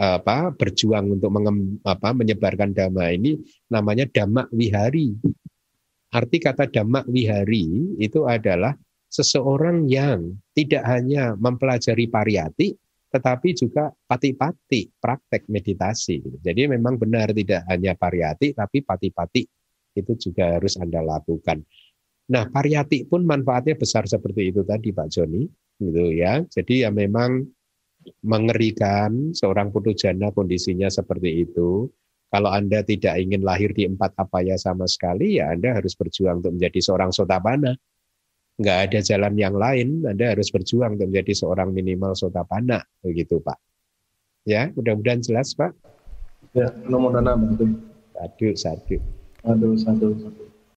apa berjuang untuk mengem, apa, menyebarkan dhamma ini namanya dhamma wihari. Arti kata dhamma wihari itu adalah seseorang yang tidak hanya mempelajari pariyati tetapi juga pati-pati praktek meditasi. Jadi memang benar tidak hanya pariyati tapi pati-pati itu juga harus Anda lakukan. Nah, pariyati pun manfaatnya besar seperti itu tadi Pak Joni, gitu ya. Jadi ya memang mengerikan seorang putu jana kondisinya seperti itu. Kalau Anda tidak ingin lahir di empat apaya sama sekali, ya Anda harus berjuang untuk menjadi seorang sotapana. Nggak ada jalan yang lain, Anda harus berjuang untuk menjadi seorang minimal sotapana. Begitu Pak. Ya, mudah-mudahan jelas Pak. Ya, nomor dana bantu. Satu. Satu, satu, satu.